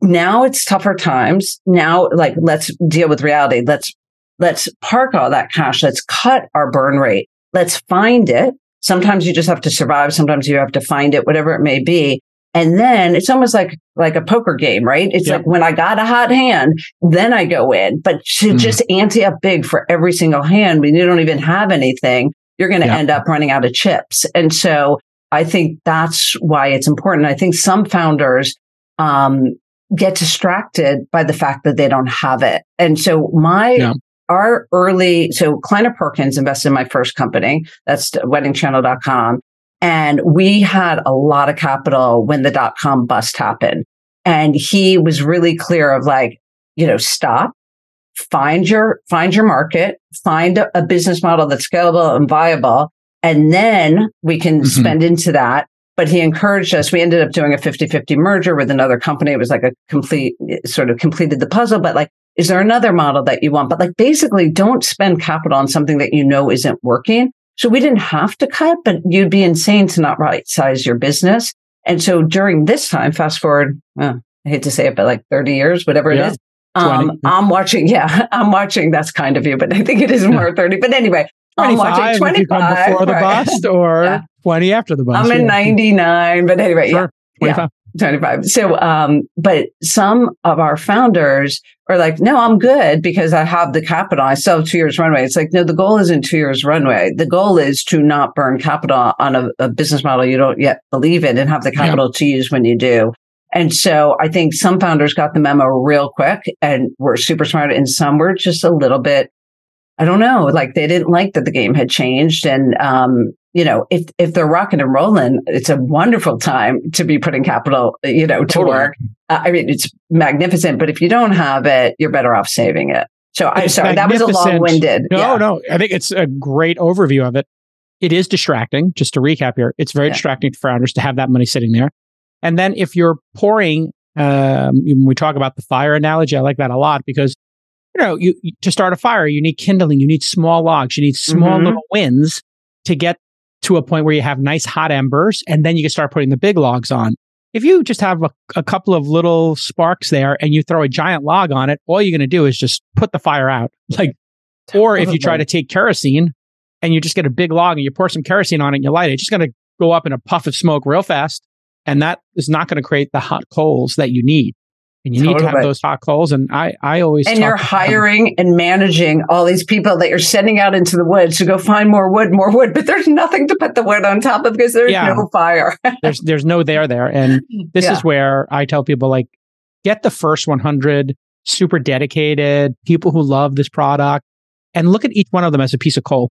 now it's tougher times. Now, like, let's deal with reality. Let's let's park all that cash. Let's cut our burn rate. Let's find it. Sometimes you just have to survive. Sometimes you have to find it, whatever it may be." And then it's almost like, like a poker game, right? It's yep. like when I got a hot hand, then I go in, but to mm. just ante up big for every single hand when you don't even have anything, you're going to yeah. end up running out of chips. And so I think that's why it's important. I think some founders, um, get distracted by the fact that they don't have it. And so my, yeah. our early, so Kleiner Perkins invested in my first company. That's weddingchannel.com. And we had a lot of capital when the dot com bust happened. And he was really clear of like, you know, stop, find your find your market find a, a business model that's scalable and viable and then we can mm-hmm. spend into that. But he encouraged us. We ended up doing a 50-50 merger with another company. It was like a complete sort of completed the puzzle but like is there another model that you want? But like basically don't spend capital on something that you know isn't working So we didn't have to cut, but you'd be insane to not right size your business. And so during this time, fast forward, uh, I hate to say it, but like 30 years, whatever it Yeah. is, um, I'm watching. Yeah, I'm watching. That's kind of you, but I think it is more 30. But anyway, I'm watching if 25 before the bust or Yeah. 20 after the bust. I'm in yeah. 99, but anyway, yeah. 25. 25. So, um, but some of our founders are like, no, I'm good because I have the capital. I still have two years runway. It's like, no, the goal isn't two years runway. The goal is to not burn capital on a, a business model you don't yet believe in and have the capital to use when you do. And so I think some founders got the memo real quick and were super smart and some were just a little bit, I don't know, like they didn't like that the game had changed. And, um, you know, if, if they're rocking and rolling, it's a wonderful time to be putting capital, you know, to Totally. work. Uh, I mean, it's magnificent, but if you don't have it, you're better off saving it. So I'm It's sorry, that was a long winded. No, no. I think it's a great overview of it. It is distracting. Just to recap here, it's very Yeah. distracting for founders to have that money sitting there. And then if you're pouring, um, when we talk about the fire analogy, I like that a lot because you know, you, to start a fire, you need kindling, you need small logs, you need small Mhm. little wins to get to a point where you have nice hot embers, and then you can start putting the big logs on. If you just have a, a couple of little sparks there and you throw a giant log on it, all you're going to do is just put the fire out. Like, or if you try to take kerosene and you just get a big log and you pour some kerosene on it and you light it, it's just going to go up in a puff of smoke real fast. And that is not going to create the hot coals that you need. And you need to have those hot coals. And I, I always and you're hiring and managing all these people that you're sending out into the woods to go find more wood, more wood, but there's nothing to put the wood on top of because there's Yeah. no fire. there's there's no there there. And this Yeah. is where I tell people like get the first 100 super dedicated people who love this product and look at each one of them as a piece of coal.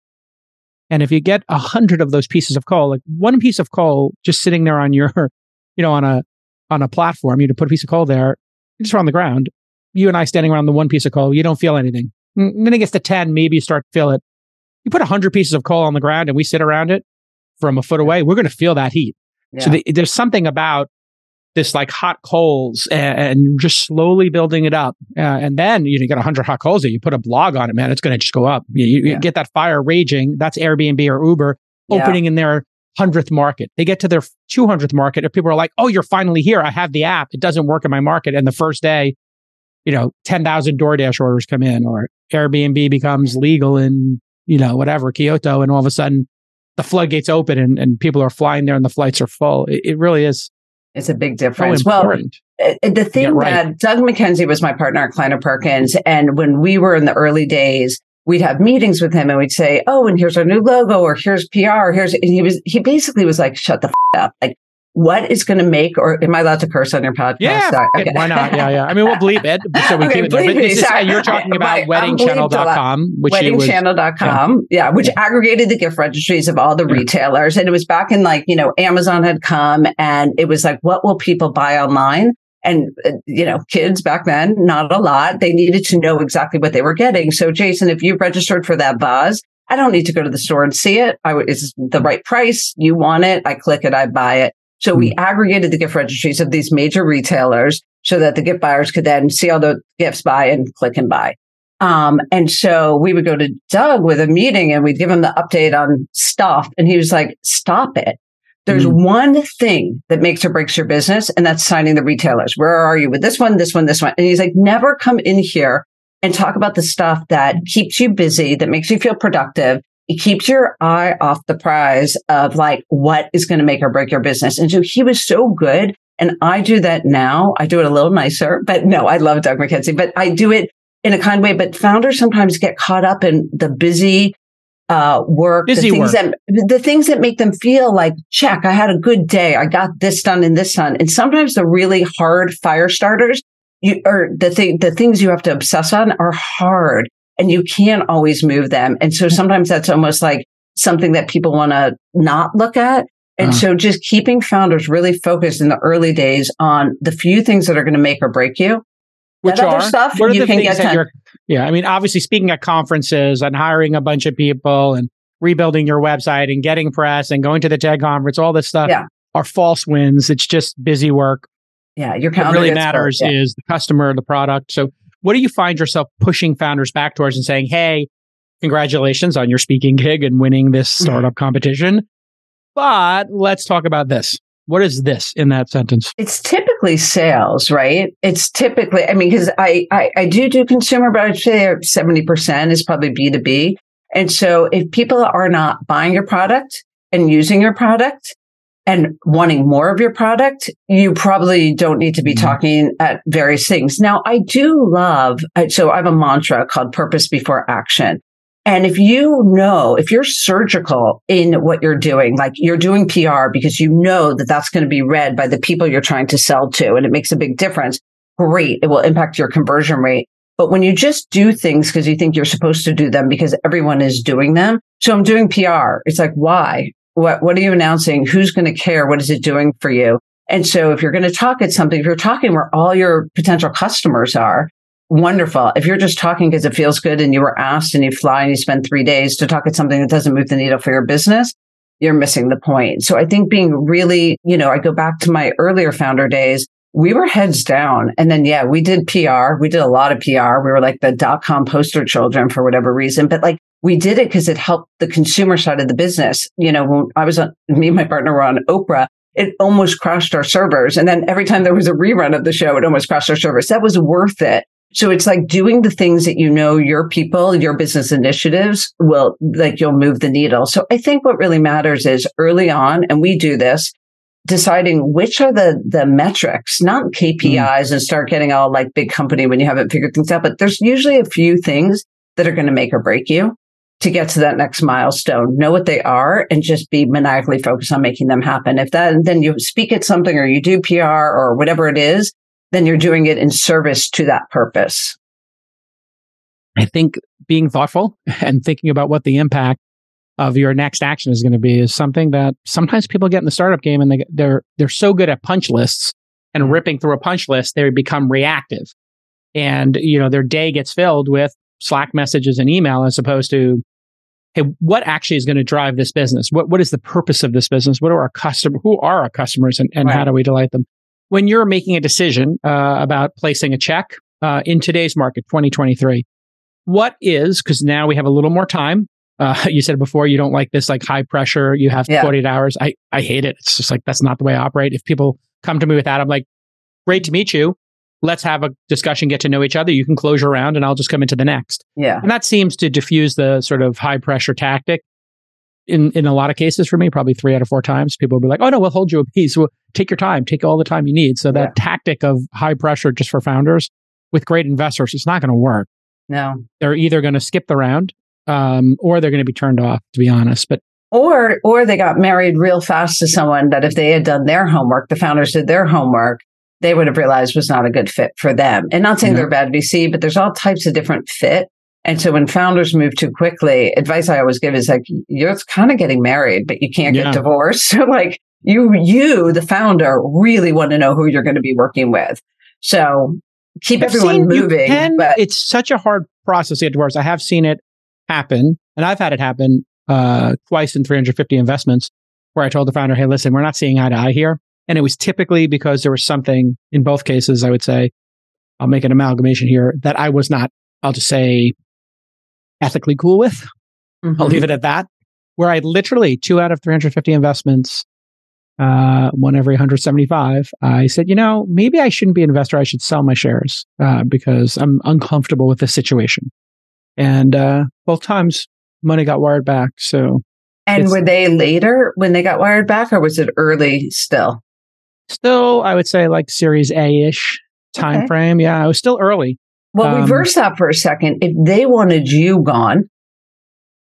And if you get a hundred of those pieces of coal, like one piece of coal just sitting there on your, you know, on a on a platform, you to put a piece of coal there, just on the ground. You and I standing around the one piece of coal, you don't feel anything. And then it gets to 10, maybe you start to feel it. You put a hundred pieces of coal on the ground and we sit around it from a foot away, we're going to feel that heat. So the, there's something about this like hot coals and, and just slowly building it up. Uh, and then you, know, you get 100 hot coals there, you put a blog on it, man, it's going to just go up. You, you- Yeah. get that fire raging. That's Airbnb or Uber Yeah. opening in their 100th market. They get to their 200th market and people are like, oh, you're finally here. I have the app. It doesn't work in my market. And the first day, you know, 10,000 DoorDash orders come in or Airbnb becomes legal in, you know, whatever, Kyoto. And all of a sudden the floodgates open and, and people are flying there and the flights are full. It, it really is it's a big so difference. Well. Uh, the thing right. that Doug Mackenzie was my partner at Kleiner Perkins. And when we were in the early days, we'd have meetings with him and we'd say, Oh, and here's our new logo or here's PR. Here's, and he was, he basically was like, shut the f- up. Like, what is going to make, or am I allowed to curse on your podcast? Yeah, uh, f- it, why not? Yeah, yeah. I mean, we'll bleep it so we Okay, keep it there. But this is, you're talking about I'm bleeped a weddingchannel.com, which it was. weddingchannel.com yeah. which aggregated the gift registries of all the Yeah. retailers and it was back in like you know amazon had come and it was like what will people buy online and uh, you know kids back then not a lot. They needed to know exactly what they were getting. So jason if you registered for that vase i don't need to go to the store and see it. I it's the right price. You want it i click it i buy it. So we aggregated the gift registries of these major retailers so that the gift buyers could then see all the gifts buy and click and buy. Um, and so we would go to Doug with a meeting and we'd give him the update on stuff. And he was like, stop it. There's Mm. one thing that makes or breaks your business, and that's signing the retailers. Where are you with this one, this one, this one? And he's like, never come in here and talk about the stuff that keeps you busy, that makes you feel productive. It keeps your eye off the prize of like what is going to make or break your business. And so he was so good. And I do that now. I do it a little nicer, but no, I love Doug Mackenzie, but I do it in a kind way. But founders sometimes get caught up in the busy uh, work, Busy the things work. that the things that make them feel like, check, I had a good day, I got this done and this done. And sometimes the really hard fire starters, you or the thing, the things you have to obsess on are hard, and you can't always move them. And so sometimes that's almost like something that people want to not look at. And Uh-huh. so just keeping founders really focused in the early days on the few things that are going to make or break you. which that other are stuff what are you the can things get that done. you're yeah i mean obviously speaking at conferences and hiring a bunch of people and rebuilding your website and getting press and going to the tech conference all this stuff Yeah. are false wins it's just busy work Yeah, your what really matters Yeah. is the customer the product so what do you find yourself pushing founders back towards and saying hey congratulations on your speaking gig and winning this mm-hmm. startup competition. But let's talk about this. What is this in that sentence? It's typically sales, right? It's typically, I mean, because I, I, I do do consumer, but I'd say 70% is probably B2B. And so if people are not buying your product and using your product and wanting more of your product, you probably don't need to be mm-hmm. talking at various things. Now, I do love, so I have a mantra called purpose before action. And if you know, if you're surgical in what you're doing, like you're doing PR because you know that that's going to be read by the people you're trying to sell to and it makes a big difference, great. It will impact your conversion rate. But when you just do things because you think you're supposed to do them because everyone is doing them. So I'm doing PR. It's like, why? What, what are you announcing? Who's going to care? What is it doing for you? And so if you're going to talk at something, if you're talking where all your potential customers are, wonderful. If you're just talking because it feels good and you were asked and you fly and you spend three days to talk at something that doesn't move the needle for your business, you're missing the point. So I think being really, you know, I go back to my earlier founder days. We were heads down. And then, yeah, we did PR. We did a lot of PR. We were like the dot com poster children for whatever reason, but like we did it because it helped the consumer side of the business. You know, when I was on, me and my partner were on Oprah, it almost crashed our servers. And then every time there was a rerun of the show, it almost crashed our servers. That was worth it so it's like doing the things that you know your people, your business initiatives will like you'll move the needle. So I think what really matters is early on, and we do this, deciding which are the the metrics, not KPIs mm. and start getting all like big company when you haven't figured things out. But there's usually a few things that are going to make or break you to get to that next milestone. Know what they are and just be maniacally focused on making them happen. If that then you speak at something or you do PR or whatever it is then you're doing it in service to that purpose. I think being thoughtful and thinking about what the impact of your next action is going to be is something that sometimes people get in the startup game and they, they're they're so good at punch lists and mm-hmm. ripping through a punch list they become reactive and you know their day gets filled with slack messages and email as opposed to hey what actually is going to drive this business what what is the purpose of this business what are our customers who are our customers and, and right. how do we delight them when you're making a decision uh, about placing a check uh, in today's market, 2023, what is, because now we have a little more time. Uh, you said before you don't like this like high pressure, you have yeah. 48 hours. I, I hate it. It's just like, that's not the way I operate. If people come to me with that, I'm like, great to meet you. Let's have a discussion, get to know each other. You can close your round and I'll just come into the next. Yeah. And that seems to diffuse the sort of high pressure tactic in in a lot of cases for me, probably three out of four times, people will be like, "Oh no, we'll hold you a piece. We'll take your time, take all the time you need." So that yeah. tactic of high pressure just for founders with great investors, it's not going to work. No, they're either going to skip the round, um, or they're going to be turned off. To be honest, but or or they got married real fast to someone that if they had done their homework, the founders did their homework, they would have realized was not a good fit for them. And not saying they're bad VC, but there's all types of different fit. And so when founders move too quickly, advice I always give is like, you're kind of getting married, but you can't yeah. get divorced. So like you, you, the founder really want to know who you're going to be working with. So keep I've everyone moving. Can, but it's such a hard process to get divorced. I have seen it happen and I've had it happen, uh, twice in 350 investments where I told the founder, Hey, listen, we're not seeing eye to eye here. And it was typically because there was something in both cases, I would say, I'll make an amalgamation here that I was not, I'll just say ethically cool with. Mm-hmm. I'll leave it at that. Where I literally two out of 350 investments, uh, one every 175, I said, you know, maybe I shouldn't be an investor. I should sell my shares uh, because I'm uncomfortable with the situation. And uh, both times, money got wired back. So, and were they later when they got wired back, or was it early still? Still, I would say like Series A ish time okay. frame. Yeah, it was still early. Well, um, reverse that for a second. If they wanted you gone,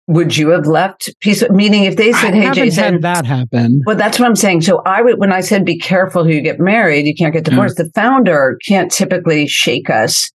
would you have left piece of, meaning if they said, I Hey, Jason, that happen. Well, that's what I'm saying. So I would, when I said, be careful who you get married, you can't get divorced. Yeah. The founder can't typically shake us.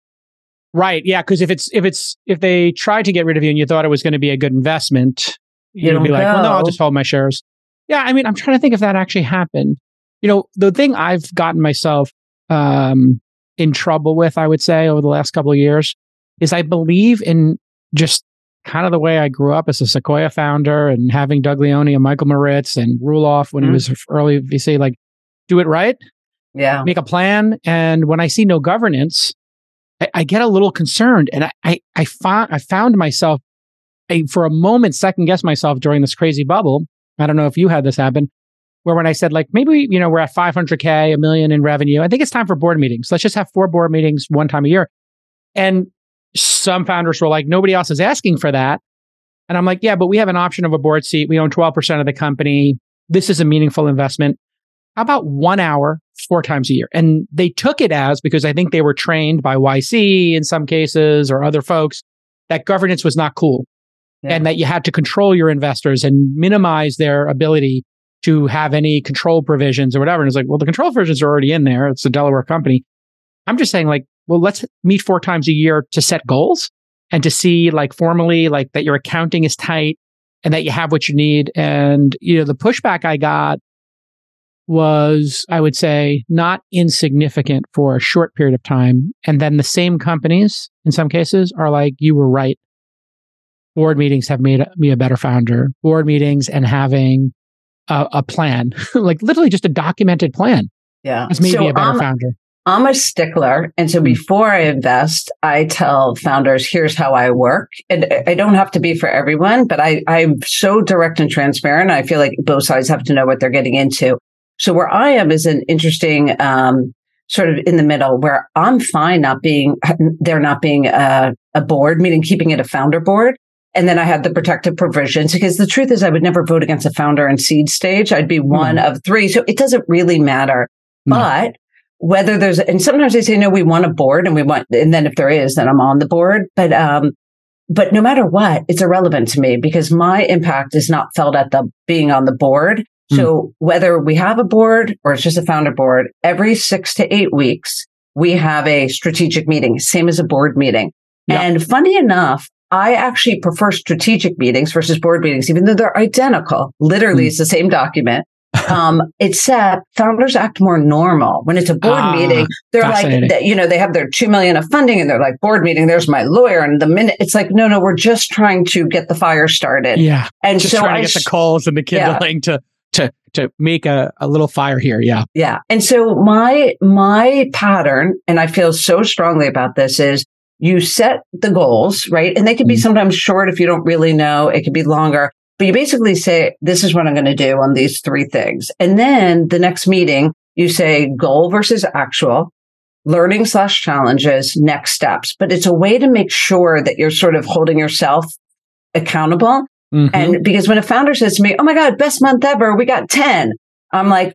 Right. Yeah. Cause if it's, if it's, if they tried to get rid of you and you thought it was going to be a good investment, you you'd be like, well, no, I'll just hold my shares. Yeah. I mean, I'm trying to think if that actually happened. You know, the thing I've gotten myself, um, in trouble with, I would say, over the last couple of years is I believe in just kind of the way I grew up as a Sequoia founder and having Doug Leone and Michael Moritz and Roelof when mm. he was early VC, like do it right. Yeah. Make a plan. And when I see no governance, I, I get a little concerned. And I, I, I found, I found myself I, for a moment, second guess myself during this crazy bubble. I don't know if you had this happen, where when I said like maybe you know we're at 500k, a million in revenue, I think it's time for board meetings. Let's just have four board meetings one time a year. And some founders were like, nobody else is asking for that. And I'm like, yeah, but we have an option of a board seat. We own 12% of the company. This is a meaningful investment. How about one hour, four times a year? And they took it as because I think they were trained by YC in some cases or other folks that governance was not cool yeah. and that you had to control your investors and minimize their ability to have any control provisions or whatever. And it's like, well, the control provisions are already in there. It's a Delaware company. I'm just saying, like, well, let's meet four times a year to set goals and to see like formally like that your accounting is tight and that you have what you need. And, you know, the pushback I got was, I would say, not insignificant for a short period of time. And then the same companies, in some cases, are like, you were right. Board meetings have made me a better founder. Board meetings and having a, a plan, like literally just a documented plan, yeah, has made so a better I'm, founder. I'm a stickler. And so hmm. before I invest, I tell founders, here's how I work. And I don't have to be for everyone, but I, I'm so direct and transparent. I feel like both sides have to know what they're getting into. So where I am is an interesting, um, sort of in the middle where I'm fine not being, there not being a, a board, meaning keeping it a founder board. And then I had the protective provisions because the truth is I would never vote against a founder in seed stage. I'd be one mm. of three. So it doesn't really matter. Mm. But whether there's, and sometimes they say, no, we want a board and we want, and then if there is, then I'm on the board. But, um, but no matter what, it's irrelevant to me because my impact is not felt at the being on the board. Mm. So whether we have a board or it's just a founder board, every six to eight weeks, we have a strategic meeting, same as a board meeting. Yep. And funny enough, I actually prefer strategic meetings versus board meetings, even though they're identical. Literally, mm. it's the same document. um, except founders act more normal. When it's a board ah, meeting, they're like, you know, they have their 2 million of funding and they're like, board meeting, there's my lawyer. And the minute it's like, no, no, we're just trying to get the fire started. Yeah. And just so trying I, to get the calls and the kindling yeah. to, to, to make a, a little fire here. Yeah. Yeah. And so my, my pattern, and I feel so strongly about this is you set the goals, right? And they can be mm-hmm. sometimes short if you don't really know. It could be longer, but you basically say, this is what I'm going to do on these three things. And then the next meeting, you say goal versus actual, learning slash challenges, next steps. But it's a way to make sure that you're sort of holding yourself accountable. Mm-hmm. And because when a founder says to me, Oh my God, best month ever, we got 10. I'm like,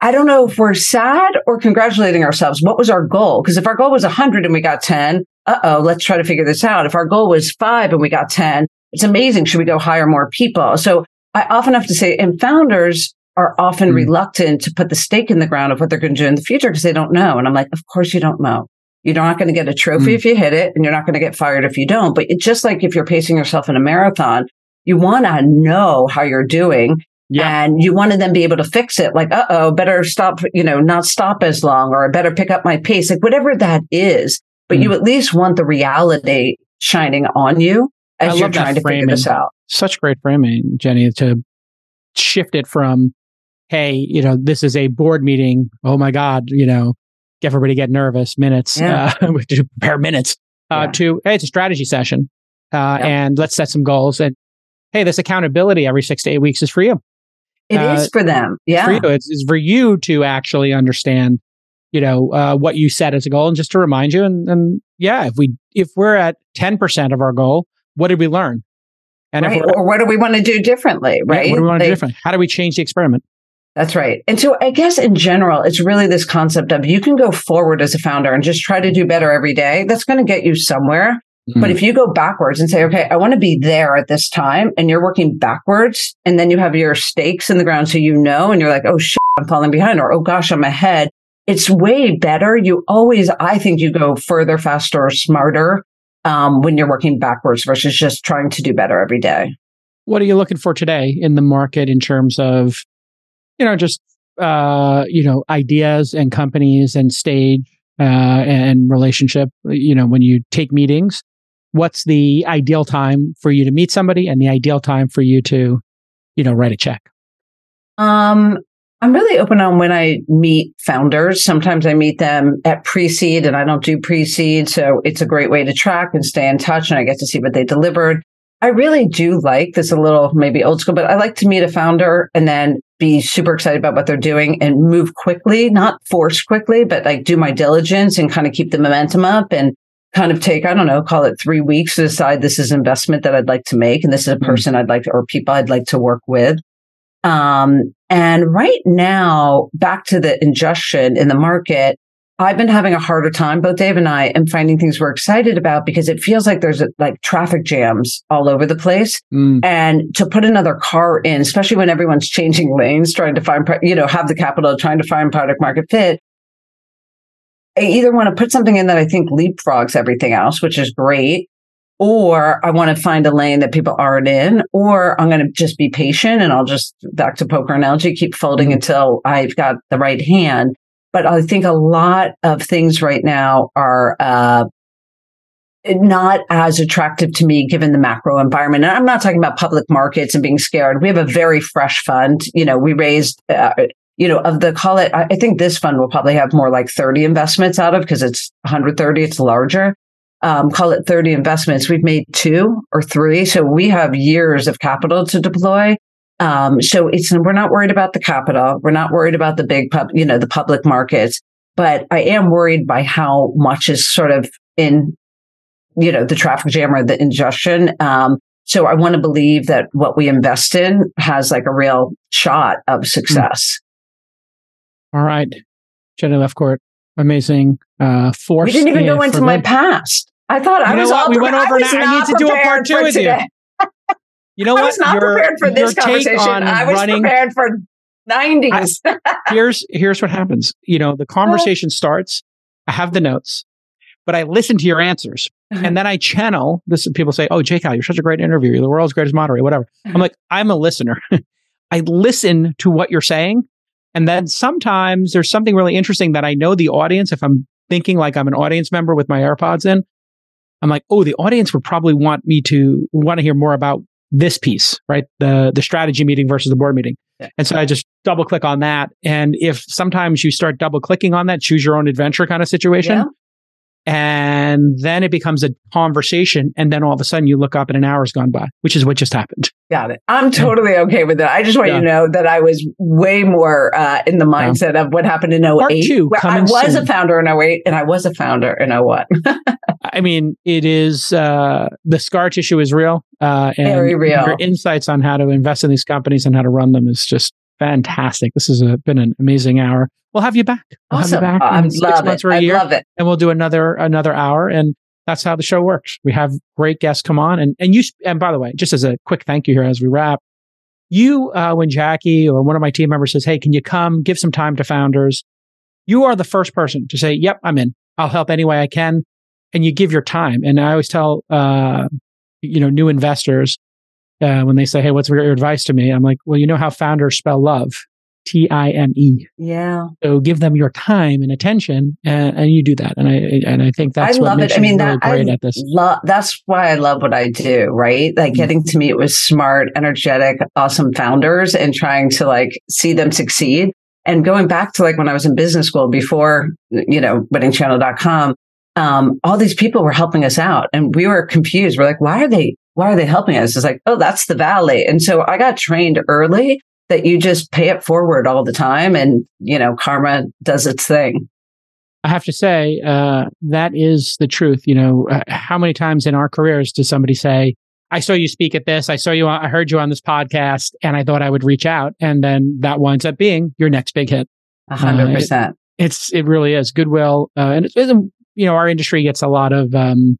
I don't know if we're sad or congratulating ourselves. What was our goal? Because if our goal was 100 and we got 10, uh oh, let's try to figure this out. If our goal was five and we got 10, it's amazing. Should we go hire more people? So I often have to say, and founders are often mm. reluctant to put the stake in the ground of what they're going to do in the future because they don't know. And I'm like, of course you don't know. You're not going to get a trophy mm. if you hit it and you're not going to get fired if you don't. But it's just like if you're pacing yourself in a marathon, you want to know how you're doing yeah. And you want to then be able to fix it like, uh oh, better stop, you know, not stop as long or I better pick up my pace, like whatever that is. But mm. you at least want the reality shining on you as you're trying to framing. figure this out. Such great framing, Jenny, to shift it from, hey, you know, this is a board meeting. Oh my God, you know, get everybody get nervous minutes, yeah. uh, to prepare minutes, uh, yeah. to, hey, it's a strategy session. Uh, yep. and let's set some goals. And hey, this accountability every six to eight weeks is for you. It uh, is for them. Yeah. For you. It's, it's, for you to actually understand, you know, uh, what you set as a goal and just to remind you. And, and yeah, if we, if we're at 10% of our goal, what did we learn? And right. or what do we want to do differently? Right. Yeah, what do we want to do different? How do we change the experiment? That's right. And so I guess in general, it's really this concept of you can go forward as a founder and just try to do better every day. That's going to get you somewhere. Mm-hmm. But if you go backwards and say, okay, I want to be there at this time and you're working backwards and then you have your stakes in the ground so you know and you're like, oh shit, I'm falling behind or oh gosh, I'm ahead. It's way better. You always, I think you go further, faster, or smarter um, when you're working backwards versus just trying to do better every day. What are you looking for today in the market in terms of, you know, just, uh, you know, ideas and companies and stage uh, and relationship? You know, when you take meetings, what's the ideal time for you to meet somebody and the ideal time for you to, you know, write a check? Um, I'm really open on when I meet founders. Sometimes I meet them at pre-seed and I don't do pre-seed. So it's a great way to track and stay in touch and I get to see what they delivered. I really do like this a little maybe old school, but I like to meet a founder and then be super excited about what they're doing and move quickly, not force quickly, but like do my diligence and kind of keep the momentum up and kind of take, I don't know, call it three weeks to decide this is investment that I'd like to make. And this is a mm-hmm. person I'd like to, or people I'd like to work with. Um, and right now, back to the ingestion in the market, I've been having a harder time, both Dave and I, and finding things we're excited about because it feels like there's a, like traffic jams all over the place. Mm. And to put another car in, especially when everyone's changing lanes, trying to find, you know, have the capital, trying to find product market fit. I either want to put something in that I think leapfrogs everything else, which is great, or I want to find a lane that people aren't in, or I'm going to just be patient and I'll just back to poker analogy, keep folding mm. until I've got the right hand. But I think a lot of things right now are uh, not as attractive to me given the macro environment. And I'm not talking about public markets and being scared. We have a very fresh fund. You know, we raised, uh, you know, of the call it, I think this fund will probably have more like 30 investments out of because it's 130, it's larger. Um, call it 30 investments. We've made two or three. So we have years of capital to deploy. Um, so it's, we're not worried about the capital. We're not worried about the big pub, you know, the public markets, but I am worried by how much is sort of in, you know, the traffic jam or the ingestion. Um, so I want to believe that what we invest in has like a real shot of success. All right. Jenny Lefcourt, amazing uh, force. We didn't even go into my past. I thought you I was all We went over. I, I need to do a part two with you. You know I what? was not your, prepared for this conversation. I was running, prepared for 90s. Here's here's what happens. You know, the conversation starts. I have the notes, but I listen to your answers. Uh-huh. And then I channel this. People say, Oh, Jake, you're such a great interviewer. You're the world's greatest moderator, whatever. I'm uh-huh. like, I'm a listener. I listen to what you're saying. And then sometimes there's something really interesting that I know the audience, if I'm thinking like I'm an audience member with my AirPods in, I'm like, oh, the audience would probably want me to want to hear more about this piece, right? The the strategy meeting versus the board meeting. Yeah. And so I just double click on that. And if sometimes you start double clicking on that, choose your own adventure kind of situation. Yeah. And then it becomes a conversation. And then all of a sudden you look up and an hour's gone by, which is what just happened. Got it. I'm totally okay with that. I just want yeah. you to know that I was way more uh, in the mindset of what happened in 08. Two, I was soon. a founder in 08 and I was a founder in 01. I mean, it is uh, the scar tissue is real, uh, and very real. Your insights on how to invest in these companies and how to run them is just fantastic. This has a, been an amazing hour. We'll have you back. We'll awesome. have you back I love it. I year, love it. And we'll do another another hour, and that's how the show works. We have great guests come on, and and you. And by the way, just as a quick thank you here as we wrap, you uh, when Jackie or one of my team members says, "Hey, can you come give some time to founders?" You are the first person to say, "Yep, I'm in. I'll help any way I can." and you give your time. And I always tell, uh, you know, new investors, uh, when they say, Hey, what's your advice to me? I'm like, well, you know how founders spell love. T I M E. Yeah. So give them your time and attention, and, and, you do that. And I and I think that's I love it. I mean, really that, great I at this. Lo- that's why I love what I do. Right, like mm-hmm. getting to meet with smart, energetic, awesome founders, and trying to like see them succeed. And going back to like when I was in business school before, you know, weddingchannel.com, um, all these people were helping us out and we were confused. We're like, why are they, why are they helping us? It's like, oh, that's the valley. And so I got trained early that you just pay it forward all the time and, you know, karma does its thing. I have to say, uh, that is the truth. You know, uh, how many times in our careers does somebody say, I saw you speak at this. I saw you, I heard you on this podcast and I thought I would reach out. And then that winds up being your next big hit. A hundred percent. It's, it really is goodwill. Uh, and it's, you know, our industry gets a lot of um,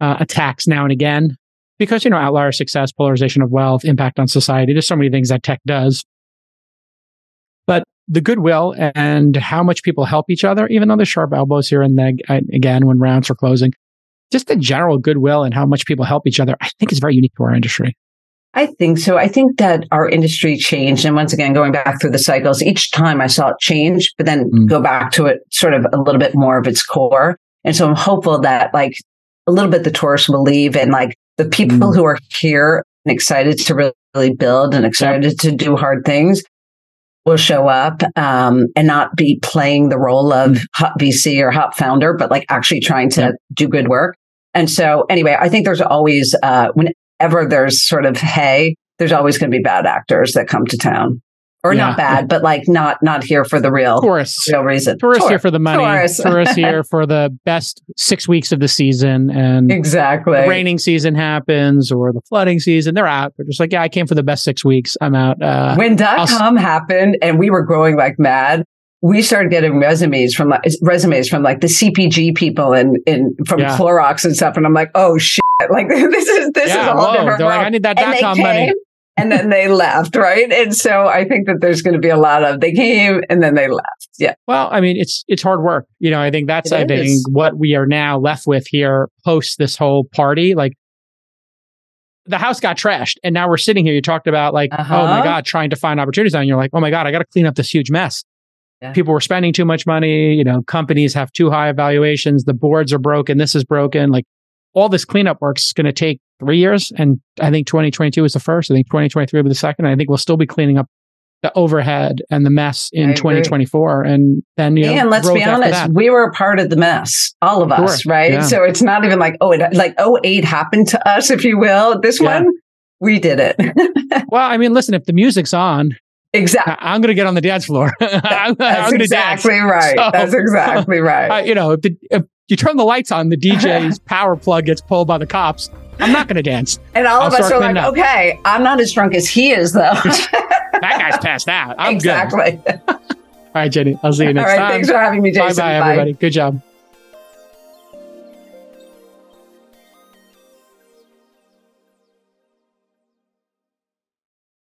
uh, attacks now and again because, you know, outlier success, polarization of wealth, impact on society. There's so many things that tech does. But the goodwill and how much people help each other, even though there's sharp elbows here and there, again, when rounds are closing, just the general goodwill and how much people help each other, I think is very unique to our industry. I think so. I think that our industry changed. And once again, going back through the cycles, each time I saw it change, but then mm. go back to it sort of a little bit more of its core. And so I'm hopeful that like a little bit the tourists will leave and like the people mm. who are here and excited to really build and excited yep. to do hard things will show up um, and not be playing the role of mm. hot VC or hot founder, but like actually trying to yep. do good work. And so anyway, I think there's always, uh, when ever there's sort of hey, there's always going to be bad actors that come to town. Or yeah. not bad, but like not not here for the real tourists, real reason. Tourists Tour. here for the money. Tourists. tourists here for the best six weeks of the season, and exactly the raining season happens or the flooding season. They're out. They're just like, yeah, I came for the best six weeks. I'm out. Uh, when dot com happened and we were growing like mad, we started getting resumes from like resumes from like the CPG people and in from yeah. Clorox and stuff, and I'm like, oh shit, like this is this yeah, is a whole whoa. different. They're world. like, I need that dot com money. And then they left, right? And so I think that there's going to be a lot of they came and then they left. Yeah. Well, I mean, it's it's hard work. You know, I think that's it I think what we are now left with here post this whole party. Like the house got trashed, and now we're sitting here. You talked about like, uh-huh. oh my god, trying to find opportunities, and you're like, oh my god, I got to clean up this huge mess. Yeah. People were spending too much money. You know, companies have too high evaluations. The boards are broken. This is broken. Like all this cleanup work's going to take three years. And I think 2022 is the first. I think 2023 will be the second. I think we'll still be cleaning up the overhead and the mess in 2024. And then, you know, and let's be honest, we were a part of the mess, all of us, sure. right? Yeah. So it's not even like, oh, it, like 08 happened to us, if you will. This yeah. one, we did it. well, I mean, listen, if the music's on, Exactly. I'm going to get on the dance floor. I'm, That's I'm exactly dance. right. So, That's exactly right. Uh, you know, if, the, if, you turn the lights on, the DJ's power plug gets pulled by the cops. I'm not going to dance. And all I'll of us are like, up. okay, I'm not as drunk as he is, though. that guy's passed out. I'm exactly. good. all right, Jenny. I'll see you next all right, time. Thanks for having me, Jason. Bye bye, everybody. Good job.